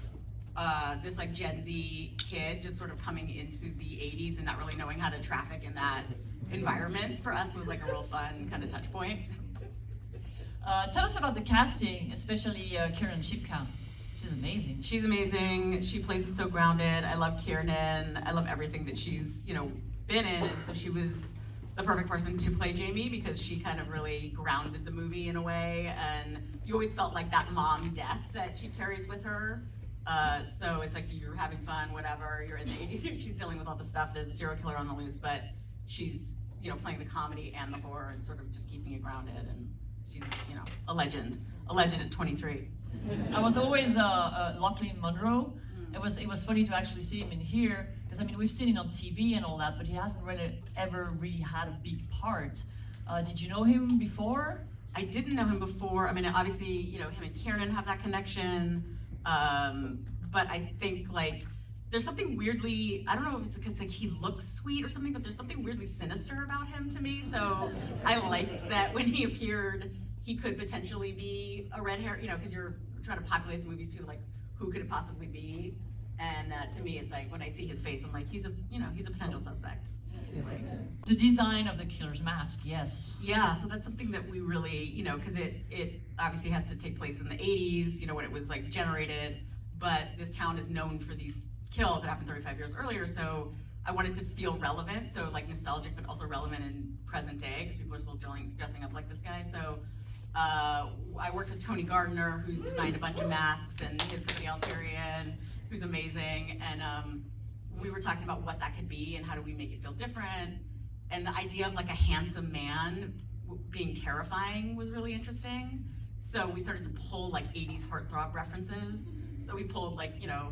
uh, this like Gen Z kid just sort of coming into the 80s and not really knowing how to traffic in that environment. For us was like a real fun kind of touch point. Uh, tell us about the casting, especially uh, Kiernan Shipka. She's amazing. She's amazing. She plays it so grounded. I love Kiernan. I love everything that she's, you know, been in. And so she was the perfect person to play Jamie because she kind of really grounded the movie in a way. And you always felt like that mom death that she carries with her. Uh, so it's like you're having fun, whatever. You're in the 80s. She's dealing with all the stuff. There's a serial killer on the loose, but she's, you know, playing the comedy and the horror and sort of just keeping it grounded. And she's, you know, a legend. A legend at 23. I was always uh, uh, Lochlyn Munro. It was it was funny to actually see him in here because I mean we've seen him on TV and all that, but he hasn't really ever really had a big part. Uh, did you know him before? I didn't know him before. I mean, obviously, you know, him and Kiernan have that connection. Um, but I think like there's something weirdly, I don't know if it's because like he looks sweet or something, but there's something weirdly sinister about him to me. So I liked that when he appeared, he could potentially be a red hair, you know, because you're trying to populate the movies too, like who could it possibly be? And uh, to me, it's like when I see his face, I'm like, he's a, you know, he's a potential suspect. The design of the killer's mask, yes. Yeah, so that's something that we really, you know, because it it obviously has to take place in the 80s, you know, when it was like generated. But this town is known for these kills that happened 35 years earlier. So I wanted to feel relevant, so like nostalgic, but also relevant in present day, because people are still dressing, dressing up like this guy. So uh, I worked with Tony Gardner, who's designed a bunch of masks, and his company Alterian, who's amazing. And um, we were talking about what that could be and how do we make it feel different. and the idea of like a handsome man being terrifying was really interesting. So we started to pull like 80s heartthrob references. So we pulled like, you know,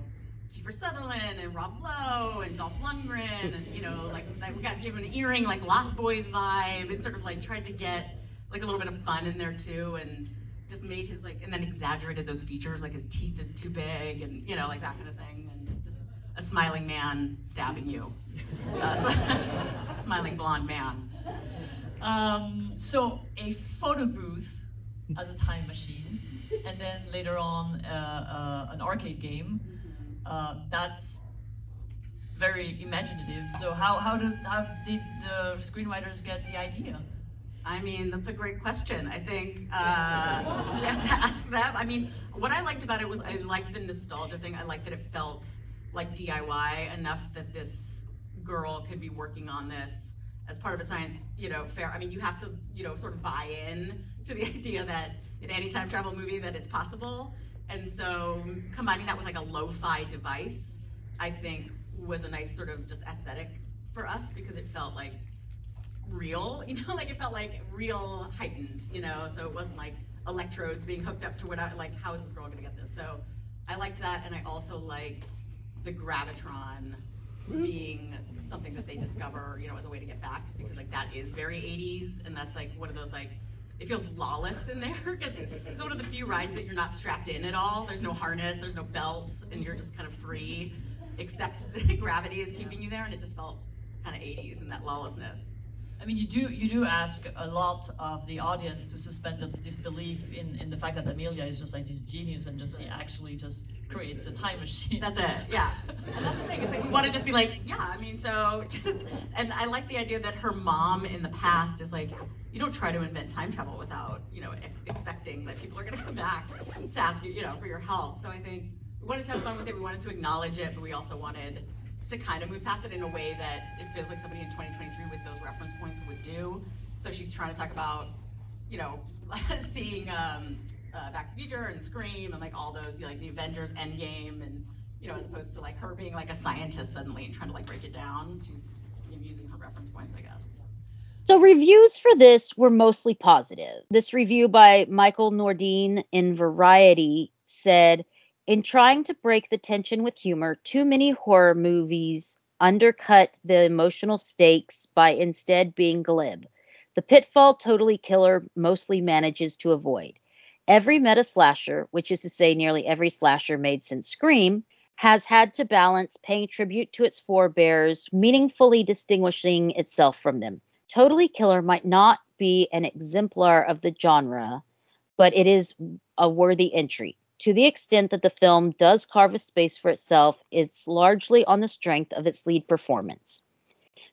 Kiefer Sutherland and Rob Lowe and Dolph Lundgren and you know like, like we got given an earring like Lost Boys vibe and sort of like tried to get like a little bit of fun in there too and just made his like and then exaggerated those features like his teeth is too big and you know like that kind of thing and just a smiling man stabbing you, uh, so, smiling blonde man. Um, so a photo booth as a time machine, and then later on uh, uh, an arcade game. Uh, that's very imaginative. So how how did how did the screenwriters get the idea? I mean, that's a great question. I think uh, we have to ask them. I mean, what I liked about it was I liked the nostalgia thing. I liked that it felt like DIY enough that this girl could be working on this as part of a science, you know, fair. I mean, you have to, you know, sort of buy in to the idea that in any time travel movie that it's possible. And so combining that with like a lo-fi device, I think was a nice sort of just aesthetic for us because it felt like real, you know, like it felt like real heightened, you know, so it wasn't like electrodes being hooked up to what I, like, how is this girl gonna get this? So I liked that, and I also liked the gravitron being something that they discover, you know, as a way to get back, just because like that is very 80s, and that's like one of those like, it feels lawless in there, because it's one of the few rides that you're not strapped in at all. There's no harness, there's no belt, and you're just kind of free, except gravity is keeping you there, and it just felt kind of 80s and that lawlessness. I mean, you do you do ask a lot of the audience to suspend the disbelief in, in the fact that Amelia is just like this genius and just she actually just creates a time machine. That's it. Yeah. And that's the thing. It's like we want to just be like, yeah. I mean, so, and I like the idea that her mom in the past is like, you don't try to invent time travel without, you know, ex- expecting that people are going to come back to ask you, you know, for your help. So I think we wanted to have fun with it. We wanted to acknowledge it, but we also wanted to kind of move past it in a way that it feels like somebody in 2023 with those reference points would do. So she's trying to talk about, you know, seeing um, uh, Back to the Future and Scream and like all those, you know, like the Avengers Endgame and, you know, as opposed to like her being like a scientist suddenly and trying to like break it down. She's you know, using her reference points, I guess. So reviews for this were mostly positive. This review by Michael Nordine in Variety said, in trying to break the tension with humor, too many horror movies undercut the emotional stakes by instead being glib. The pitfall Totally Killer mostly manages to avoid. Every meta slasher, which is to say nearly every slasher made since Scream, has had to balance paying tribute to its forebears, meaningfully distinguishing itself from them. Totally Killer might not be an exemplar of the genre, but it is a worthy entry. To the extent that the film does carve a space for itself, it's largely on the strength of its lead performance.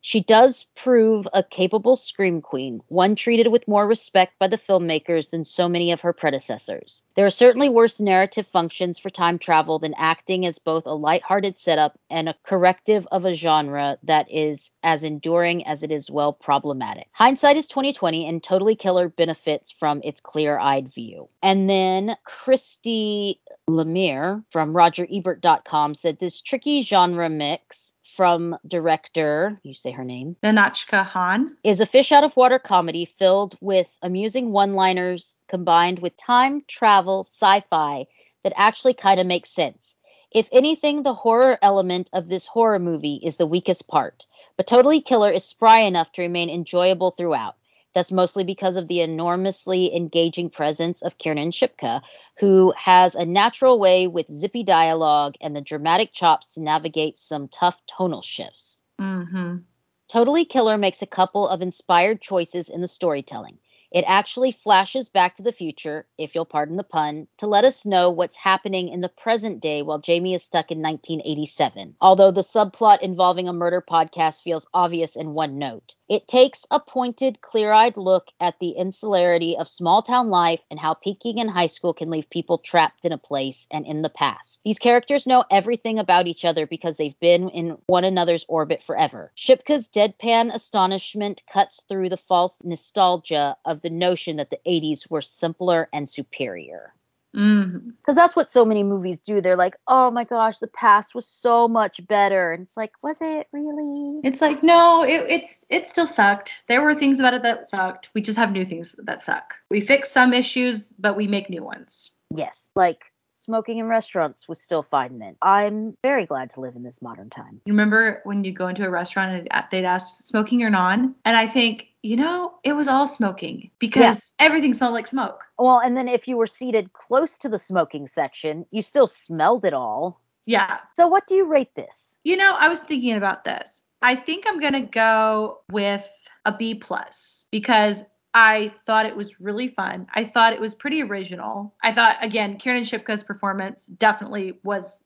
She does prove a capable scream queen, one treated with more respect by the filmmakers than so many of her predecessors. There are certainly worse narrative functions for time travel than acting as both a lighthearted setup and a corrective of a genre that is as enduring as it is well problematic. Hindsight is 2020 and Totally Killer benefits from its clear-eyed view. And then Christy Lemire from RogerEbert.com said this tricky genre mix from director, you say her name, Nahnatchka Khan. is a fish out of water comedy filled with amusing one liners combined with time travel sci fi that actually kind of makes sense. If anything, the horror element of this horror movie is the weakest part, but Totally Killer is spry enough to remain enjoyable throughout. That's mostly because of the enormously engaging presence of Kiernan Shipka, who has a natural way with zippy dialogue and the dramatic chops to navigate some tough tonal shifts. Mm-hmm. Totally Killer makes a couple of inspired choices in the storytelling. It actually flashes back to the future, if you'll pardon the pun, to let us know what's happening in the present day while Jamie is stuck in 1987. Although the subplot involving a murder podcast feels obvious in one note. It takes a pointed, clear eyed look at the insularity of small town life and how peaking in high school can leave people trapped in a place and in the past. These characters know everything about each other because they've been in one another's orbit forever. Shipka's deadpan astonishment cuts through the false nostalgia of the notion that the 80s were simpler and superior. Mhm. Because that's what so many movies do. They're like, oh my gosh, the past was so much better. And it's like, was it really? It's like no, it, it's it still sucked. There were things about it that sucked. We just have new things that suck. We fix some issues, but we make new ones. Yes. Like smoking in restaurants was still fine then. I'm very glad to live in this modern time. You remember when you go into a restaurant and they'd ask smoking or non? And I think, you know, it was all smoking because everything smelled like smoke. Well, and then if you were seated close to the smoking section, you still smelled it all. Yeah. So what do you rate this? You know, I was thinking about this. I think I'm gonna go with a B plus because I thought it was really fun. I thought it was pretty original. I thought again, Kiernan Shipka's performance definitely was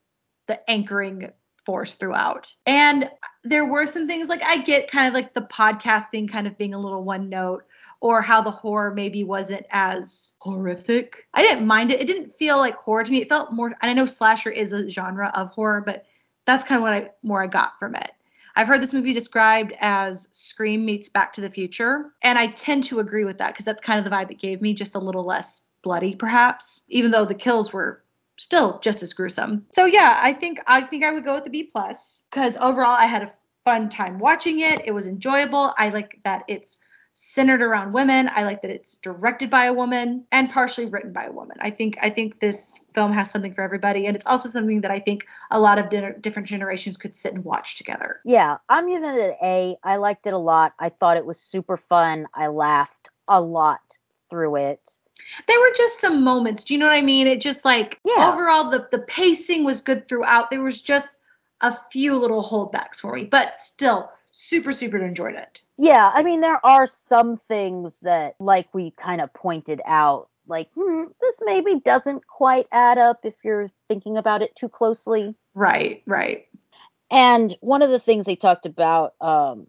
the anchoring force throughout. And there were some things like I get kind of like the podcasting kind of being a little one note or how the horror maybe wasn't as horrific. I didn't mind it. It didn't feel like horror to me. It felt more and I know slasher is a genre of horror, but that's kind of what I more I got from it. I've heard this movie described as Scream meets Back to the Future, and I tend to agree with that because that's kind of the vibe it gave me, just a little less bloody perhaps, even though the kills were still just as gruesome. So yeah, I think I think I would go with a B plus because overall I had a fun time watching it. It was enjoyable. I like that it's centered around women. I like that it's directed by a woman and partially written by a woman. I think I think this film has something for everybody, and it's also something that I think a lot of di- different generations could sit and watch together. Yeah, I'm giving it an A. I liked it a lot. I thought it was super fun. I laughed a lot through it. There were just some moments. Do you know what I mean? It just like Yeah. overall the the pacing was good throughout. There was just a few little holdbacks for me, but still super super enjoyed it. Yeah, I mean, there are some things that, like we kind of pointed out, like, hmm, this maybe doesn't quite add up if you're thinking about it too closely. Right, right. And one of the things they talked about um,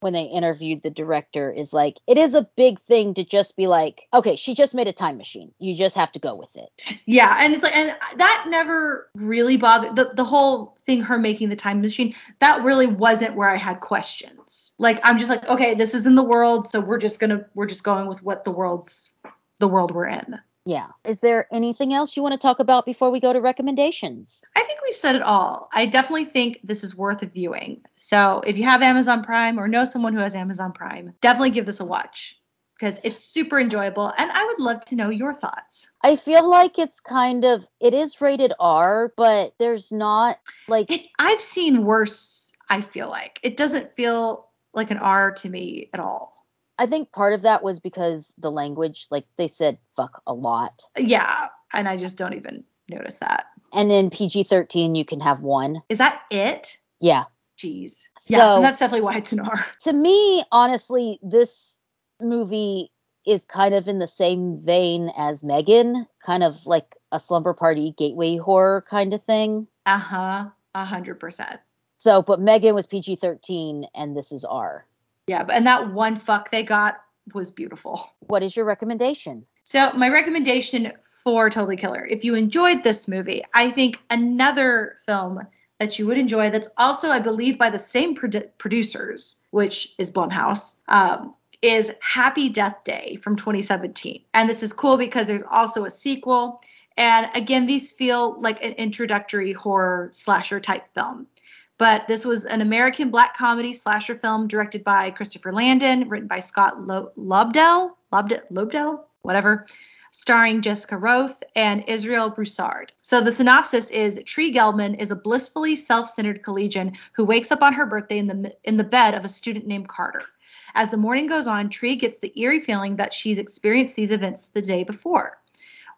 when they interviewed the director is like, it is a big thing to just be like, okay, she just made a time machine. You just have to go with it. Yeah, and it's like and that never really bothered the the whole thing her making the time machine. That really wasn't where I had questions. Like I'm just like, okay, this is in the world, so we're just to we're just going with what the world's the world we're in. Yeah. Is there anything else you want to talk about before we go to recommendations? I think we've said it all. I definitely think this is worth a viewing. So if you have Amazon Prime or know someone who has Amazon Prime, definitely give this a watch because it's super enjoyable and I would love to know your thoughts. I feel like it's kind of, it is rated R, but there's not like, It, I've seen worse, I feel like. It doesn't feel like an R to me at all. I think part of that was because the language, like they said fuck a lot. Yeah, and I just don't even notice that. And in PG 13, you can have one. Is that it? Yeah. Jeez. So- yeah, and that's definitely why it's an R. To me, honestly, this movie is kind of in the same vein as Megan, kind of like a slumber party gateway horror kind of thing. Uh huh. A hundred percent. So, but Megan was PG 13 and this is R. Yeah, but and that one fuck they got was beautiful. What is your recommendation? So, my recommendation for Totally Killer, if you enjoyed this movie, I think another film that you would enjoy that's also, I believe, by the same produ- producers, which is Blumhouse, um, is Happy Death Day from 2017. And this is cool because there's also a sequel. And again, these feel like an introductory horror slasher type film. But this was an American black comedy slasher film directed by Christopher Landon, written by Scott Lo- Lobdell, Lobdell, Lobdell, whatever, starring Jessica Rothe and Israel Broussard. So the synopsis is Tree Gelbman is a blissfully self-centered collegian who wakes up on her birthday in the in the bed of a student named Carter. As the morning goes on, Tree gets the eerie feeling that she's experienced these events the day before.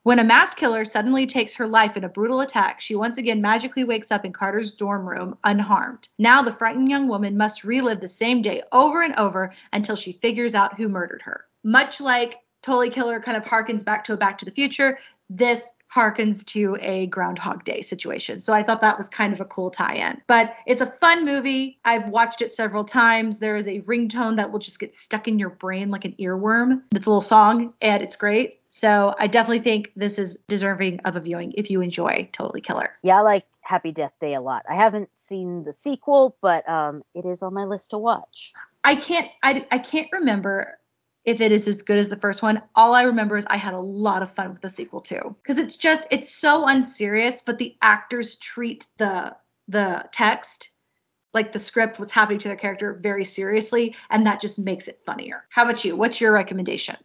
When a mass killer suddenly takes her life in a brutal attack, she once again magically wakes up in Carter's dorm room unharmed. Now, the frightened young woman must relive the same day over and over until she figures out who murdered her. Much like Totally Killer kind of harkens back to a Back to the Future, this harkens to a Groundhog Day situation. So I thought that was kind of a cool tie in. But it's a fun movie. I've watched it several times. There is a ringtone that will just get stuck in your brain like an earworm. It's a little song and it's great. So I definitely think this is deserving of a viewing if you enjoy Totally Killer. Yeah, I like Happy Death Day a lot. I haven't seen the sequel, but um, it is on my list to watch. I can't I, I can't remember if it is as good as the first one. All I remember is I had a lot of fun with the sequel too. Because it's just it's so unserious, but the actors treat the the text like the script, what's happening to their character very seriously, and that just makes it funnier. How about you? What's your recommendation?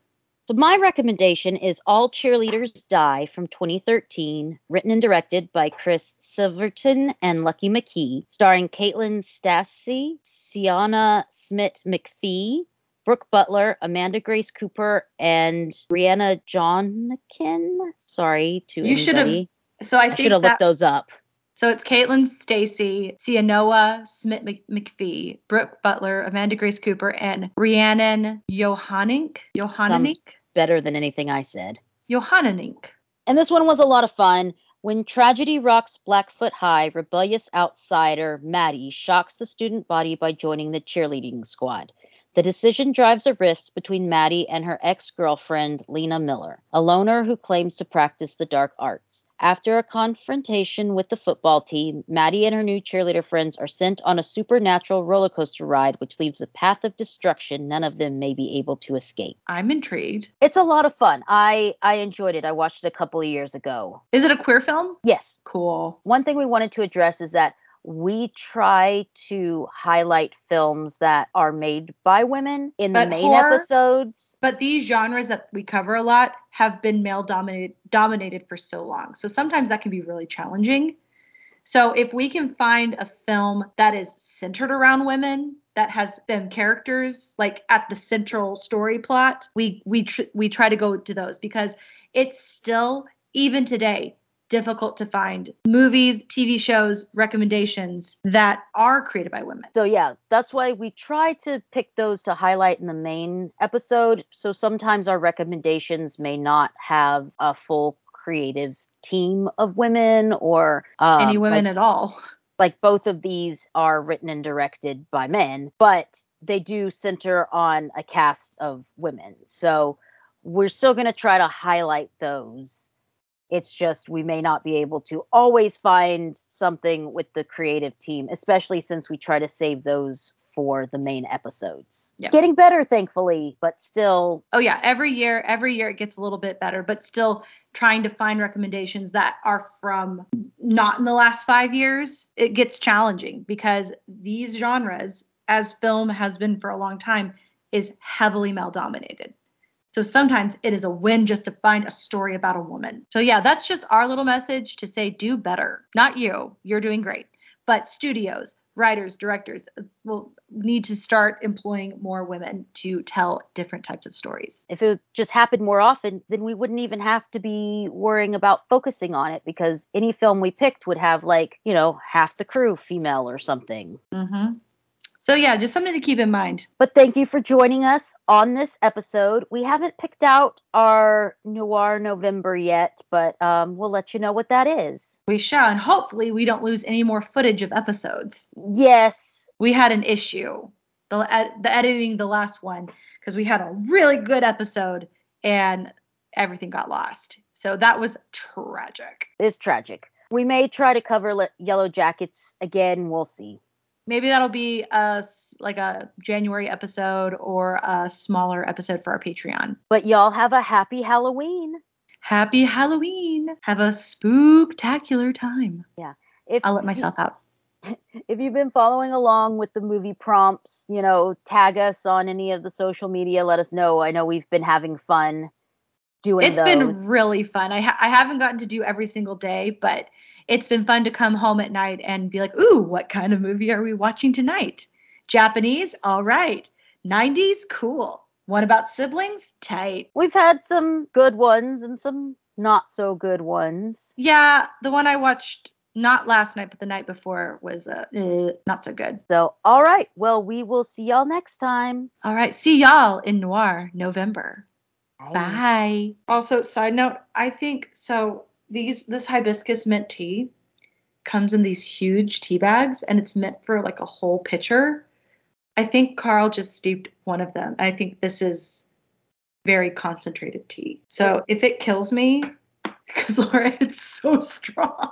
So my recommendation is All Cheerleaders Die from 2013, written and directed by Chris Sivertson and Lucky McKee, starring Caitlin Stasey, Sienna Smith McPhee, Brooke Butler, Amanda Grace Cooper, and Brianna Johnkin. Sorry to You should have. So I, I should have that, looked those up. So it's Caitlin Stasey, Sianoa Smith Mc- McPhee, Brooke Butler, Amanda Grace Cooper, and Reanin Johannink. Johannink? Better than anything I said. Johannink. And this one was a lot of fun. When tragedy rocks Blackfoot High, rebellious outsider Maddie shocks the student body by joining the cheerleading squad. The decision drives a rift between Maddie and her ex girlfriend, Lena Miller, a loner who claims to practice the dark arts. After a confrontation with the football team, Maddie and her new cheerleader friends are sent on a supernatural roller coaster ride, which leaves a path of destruction none of them may be able to escape. I'm intrigued. It's a lot of fun. I, I enjoyed it. I watched it a couple of years ago. Is it a queer film? Yes, Cool. one thing we wanted to address is that we try to highlight films that are made by women in the main horror- episodes. But these genres that we cover a lot have been male dominated dominated for so long. So sometimes that can be really challenging. So if we can find a film that is centered around women, that has them characters like at the central story plot, we we tr- we try to go to those because it's still even today difficult to find movies, TV shows, recommendations that are created by women. So yeah, that's why we try to pick those to highlight in the main episode. So sometimes our recommendations may not have a full creative team of women or um, Any women like- at all. like both of these are written and directed by men, but they do center on a cast of women. So we're still going to try to highlight those. It's just we may not be able to always find something with the creative team, especially since we try to save those for the main episodes. Yeah. It's getting better, thankfully, but still, Oh yeah, every year, every year it gets a little bit better, but still trying to find recommendations that are from not in the last 5 years, it gets challenging because these genres as film has been for a long time is heavily male dominated. So sometimes it is a win just to find a story about a woman. So yeah, that's just our little message to say do better. Not you. You're doing great. But studios, writers, directors uh, will need to start employing more women to tell different types of stories. if it just happened more often, then we wouldn't even have to be worrying about focusing on it because any film we picked would have like, you know, half the crew female or something. Mm-hmm. So yeah, just something to keep in mind. But thank you for joining us on this episode. We haven't picked out our Noir November yet, but um, we'll let you know what that is. We shall, and hopefully we don't lose any more footage of episodes. Yes, We had an issue, the ed- the editing the last one because we had a really good episode and everything got lost. So that was tragic. it's tragic. We may try to cover le- Yellowjackets again. We'll see. Maybe that'll be a like a January episode or a smaller episode for our Patreon. But y'all have a happy Halloween. Happy Halloween! Have a spooktacular time. Yeah. If I'll let myself out. if you've been following along with the movie prompts, you know, tag us on any of the social media. Let us know. I know we've been having fun doing It's those. been really fun. I, ha- I haven't gotten to do every single day, but it's been fun to come home at night and be like, ooh, what kind of movie are we watching tonight? Japanese? All right. 90s? Cool. One about siblings? Tight. We've had some good ones and some not so good ones. Yeah, the one I watched not last night, but the night before was uh, eh, not so good. So, all right. Well, we will see y'all next time. All right. See y'all in Noir November. Oh. Bye. Also, side note, I think so. These this hibiscus mint tea comes in these huge tea bags, and it's meant for like a whole pitcher. I think Carl just steeped one of them. I think this is very concentrated tea. So if it kills me, because Laura, it's so strong.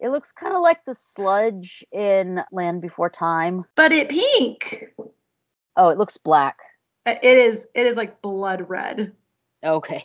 It looks kind of like the sludge in Land Before Time. But it pink. Oh, it looks black. Uh, it is. It is like blood red. Okay.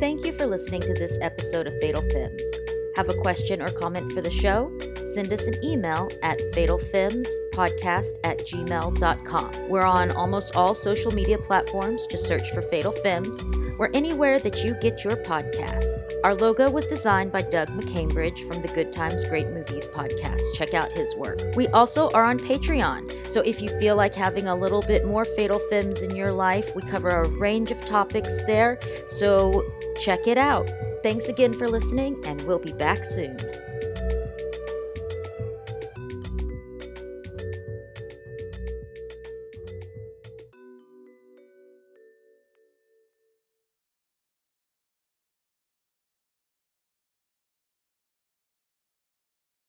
Thank you for listening to this episode of Fatal Femmes. Have a question or comment for the show? Send us an email at fatalfemmespodcast at gmail.com. We're on almost all social media platforms. Just search for Fatal Femmes. We're anywhere that you get your podcasts. Our logo was designed by Doug McCambridge from the Good Times Great Movies podcast. Check out his work. We also are on Patreon, so if you feel like having a little bit more Fatal Femmes in your life, we cover a range of topics there, so check it out. Thanks again for listening, and we'll be back soon.